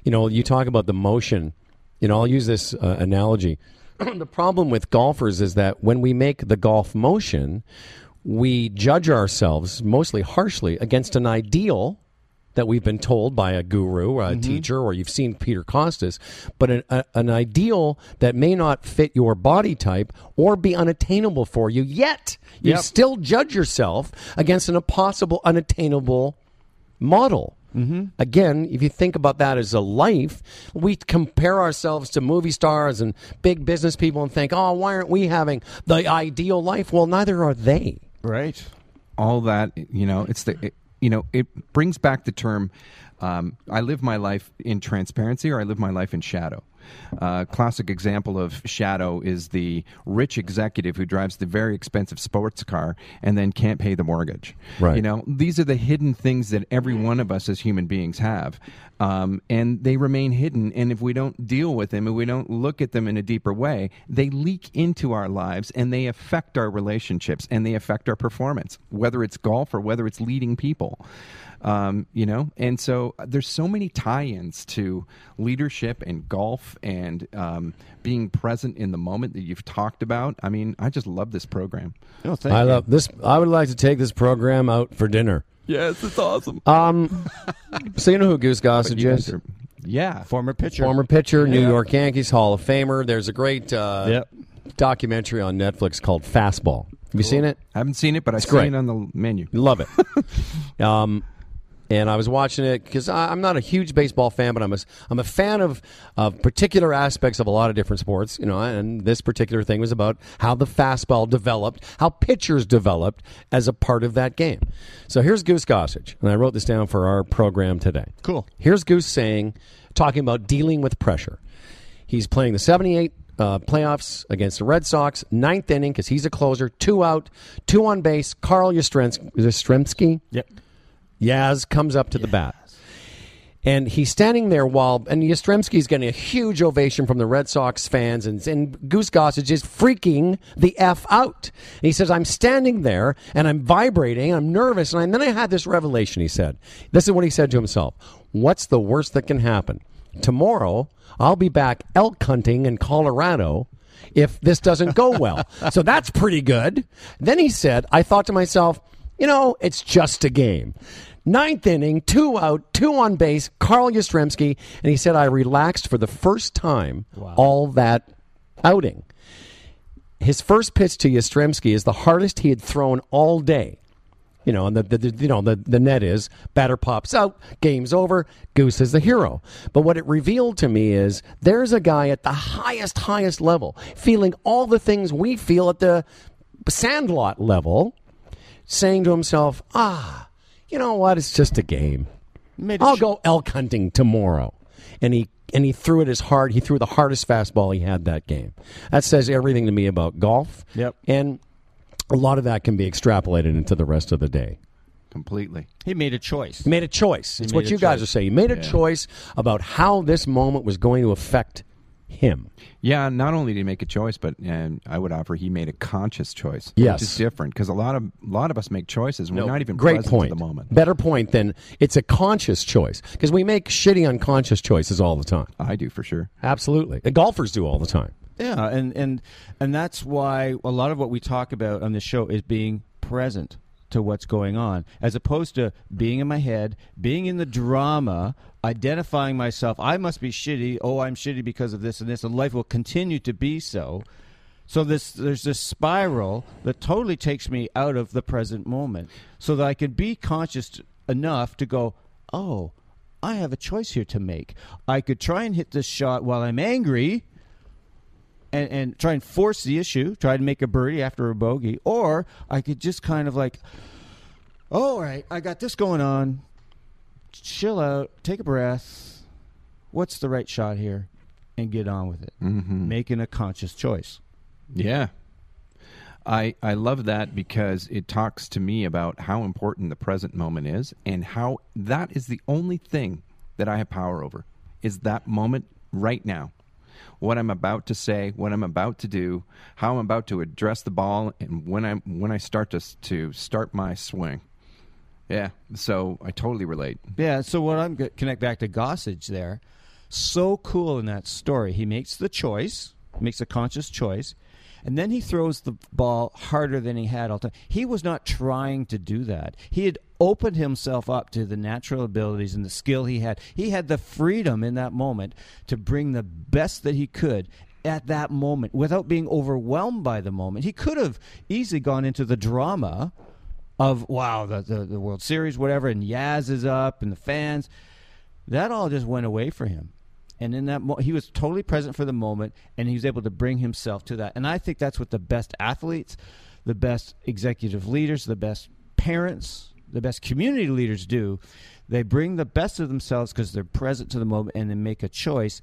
You know, you talk about the motion. You know, I'll use this uh, analogy. the problem with golfers is that when we make the golf motion, we judge ourselves mostly harshly against an ideal that we've been told by a guru or a teacher or you've seen Peter Kostis, but an, a, an ideal that may not fit your body type or be unattainable for you, yet you Yep. still judge yourself against an impossible, unattainable model. Mm-hmm. Again, if you think about that as a life, we compare ourselves to movie stars and big business people and think, oh, why aren't we having the ideal life? Well, neither are they. right. all that you know it's the it, you know it brings back the term um, i live my life in transparency or i live my life in shadow uh, classic example of shadow is the rich executive who drives the very expensive sports car and then can't pay the mortgage. Right. You know, these are the hidden things that every one of us as human beings have, um, and they remain hidden. And if we don't deal with them, and we don't look at them in a deeper way, they leak into our lives and they affect our relationships and they affect our performance, whether it's golf or whether it's leading people um, you know and so uh, there's so many tie-ins to leadership and golf and um, being present in the moment that you've talked about i mean i just love this program Oh, thank I you. love this. I would like to take this program out for dinner. yes it's awesome Um, so you know who Goose Gossage is? guys are- yeah Former pitcher. Former pitcher, New Yeah. York Yankees Hall of Famer. There's a great uh, Yep. documentary on Netflix called Fastball. Have you seen it? I haven't seen it but i've seen it on the menu Love it. um, and I was watching it because I'm not a huge baseball fan, but I'm a I'm a fan of of particular aspects of a lot of different sports. You know, and this particular thing was about how the fastball developed, how pitchers developed as a part of that game. So here's Goose Gossage, and I wrote this down for our program today. Cool. Here's Goose saying, talking about dealing with pressure. He's playing the 78 uh, playoffs against the Red Sox, ninth inning because he's a closer, two out, two on base. Carl Yastrzemski, Yep. Yaz comes up to the bat. And he's standing there while, and Yastrzemski's getting a huge ovation from the Red Sox fans, and, and Goose Gossage is freaking the F out. And he says, I'm standing there, and I'm vibrating, I'm nervous, and, I, and then I had this revelation, he said. This is what he said to himself What's the worst that can happen? Tomorrow, I'll be back elk hunting in Colorado if this doesn't go well. so that's pretty good. Then he said, I thought to myself, you know, it's just a game. Ninth inning, two out, two on base, Carl Yastrzemski, and he said, I relaxed for the first time all that outing. His first pitch to Yastrzemski is the hardest he had thrown all day. You know, and the, the, the you know the, the net is batter pops out, game's over, Goose is the hero. But what it revealed to me is there's a guy at the highest, highest level, feeling all the things we feel at the sandlot level, saying to himself, ah, you know what? It's just a game. Made a I'll go elk hunting tomorrow. And he and he threw it as hard. He threw the hardest fastball he had that game. That says everything to me about golf. Yep. And a lot of that can be extrapolated into the rest of the day. Completely. He made a choice. He made a choice. It's what a you guys are saying. He made a choice about how this moment was going to affect him. Yeah, not only did he make a choice, but and I would offer he made a conscious choice. Yes. which is different because a lot of a lot of us make choices and we're not even great present point. to the moment. Better point than it's a conscious choice because we make shitty unconscious choices all the time. I do for sure. Absolutely, the golfers do all the time. Yeah, and and and that's why a lot of what we talk about on this show is being present to what's going on, as opposed to being in my head, being in the drama, identifying myself. I must be shitty. Oh, I'm shitty because of this and this, and life will continue to be so. So this there's this spiral that totally takes me out of the present moment, so that I can be conscious enough to go, oh. I have a choice here to make. I could try and hit this shot while I'm angry, and, and try and force the issue, try to make a birdie after a bogey, or I could just kind of like, oh, all right, I got this going on. Chill out, take a breath. What's the right shot here? And get on with it. Mm-hmm. Making a conscious choice. Yeah. I I love that because it talks to me about how important the present moment is and how that is the only thing that I have power over is that moment right now. What I'm about to say, what I'm about to do, how I'm about to address the ball and when I when I start to to start my swing. Yeah, so I totally relate. Yeah, so what I'm connect back to Gossage there. So cool in that story. He makes the choice, makes a conscious choice, and then he throws the ball harder than he had all time. He was not trying to do that. He had opened himself up to the natural abilities and the skill he had. He had the freedom in that moment to bring the best that he could at that moment without being overwhelmed by the moment. He could have easily gone into the drama of wow the, the the World Series whatever and Yaz is up and the fans that all just went away for him and in that mo- he was totally present for the moment and he was able to bring himself to that and I think that's what the best athletes the best executive leaders the best parents the best community leaders do they bring the best of themselves because they're present to the moment and they make a choice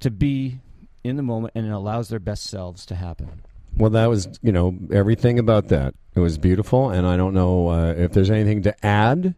to be in the moment and it allows their best selves to happen Well, that was, you know, everything about that. It was beautiful, and I don't know uh, if there's anything to add.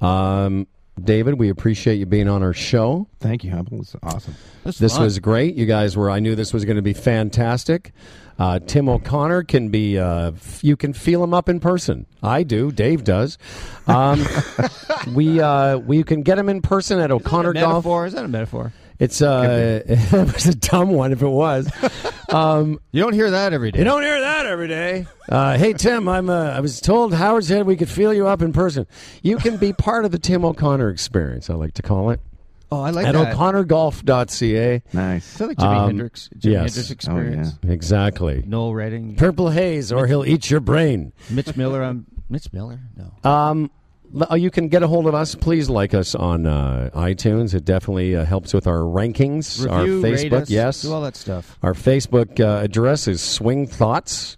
Um, David, we appreciate you being on our show. Thank you, Humble. It's awesome. That's This fun. was great. You guys were. I knew this was going to be fantastic. Uh, Tim O'Connor can be. Uh, f- you can feel him up in person. I do. Dave does. Um, we uh, we can get him in person at O'Connor Golf. metaphor is that a metaphor It's uh, it was a dumb one if it was. Um, you don't hear that every day You don't hear that every day. Uh, hey Tim, I'm. Uh, I was told Howard said we could feel you up in person. You can be part of the Tim O'Connor experience. I like to call it oh I like that. at that o'connorgolf.ca. Nice. Is that like Jimi Um, Hendrix? Jimi yes. Hendrix Oh, experience. Exactly. Noel Redding, Purple haze, or he'll eat your brain. Mitch Miller. I'm Mitch Miller. No. Um, l- uh, you can get a hold of us. Please like us on uh, iTunes. It definitely uh, helps with our rankings. Review, our rate Facebook, us, yes. do all that stuff. Our Facebook uh, address is Swing Thoughts.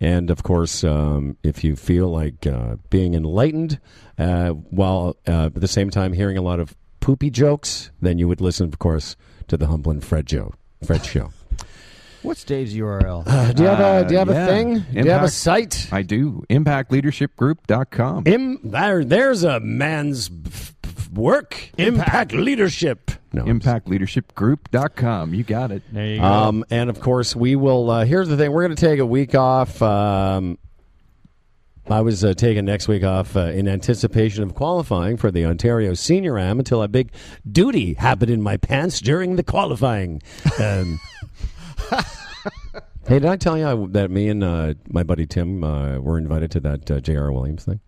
And of course, um, if you feel like uh, being enlightened uh, while uh, at the same time hearing a lot of poopy jokes, then you would listen, of course, to the Humble and Fred Joe, Fred Show. What's Dave's URL? Uh, do you have a Do you have Uh, a yeah. thing? Do you have a site? I do. ImpactLeadershipGroup.com. Im- there, there's a man's f- f- work. Impact leadership. No. ImpactLeadershipGroup.com. You got it. There you go. Um, and of course, we will. Uh, here's the thing: we're going to take a week off. Um, I was uh, taking next week off uh, in anticipation of qualifying for the Ontario Senior Am until a big duty happened in my pants during the qualifying. Um, hey, did I tell you I, that me and uh, my buddy Tim uh, were invited to that uh, J.R. Williams thing?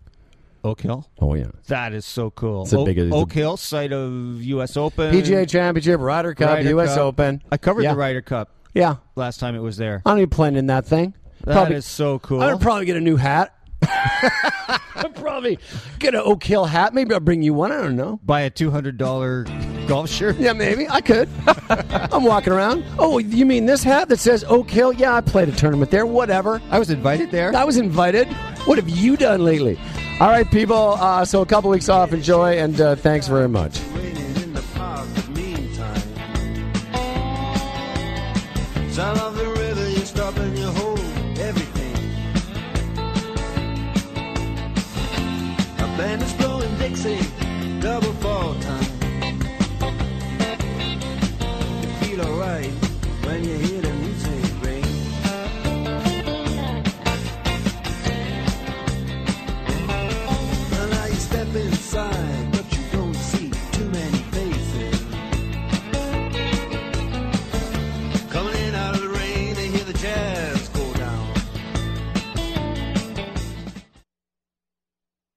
Oak Hill. Oh yeah, That is so cool. It's Oak, big- it's Oak Hill, site of U.S. Open. PGA Championship, Ryder Cup, Ryder U.S. Cup. Open. I covered Yeah. the Ryder Cup Yeah, last time it was there. I'm gonna be playing in that thing. That is Probably- so cool. I'd probably get a new hat. I'd probably get an Oak Hill hat. Maybe I'll bring you one. I don't know. Buy a two hundred dollar golf shirt. Yeah, maybe I could. I'm walking around. Oh, you mean this hat that says Oak Hill? Yeah, I played a tournament there. Whatever. I was invited there. I was invited. What have you done lately? All right, people. Uh, so a couple weeks off. Enjoy and uh, thanks very much. raining in the park, but meantime. band is blowing Dixie, double fall time. You feel alright when you hear the music ring. And now you step inside.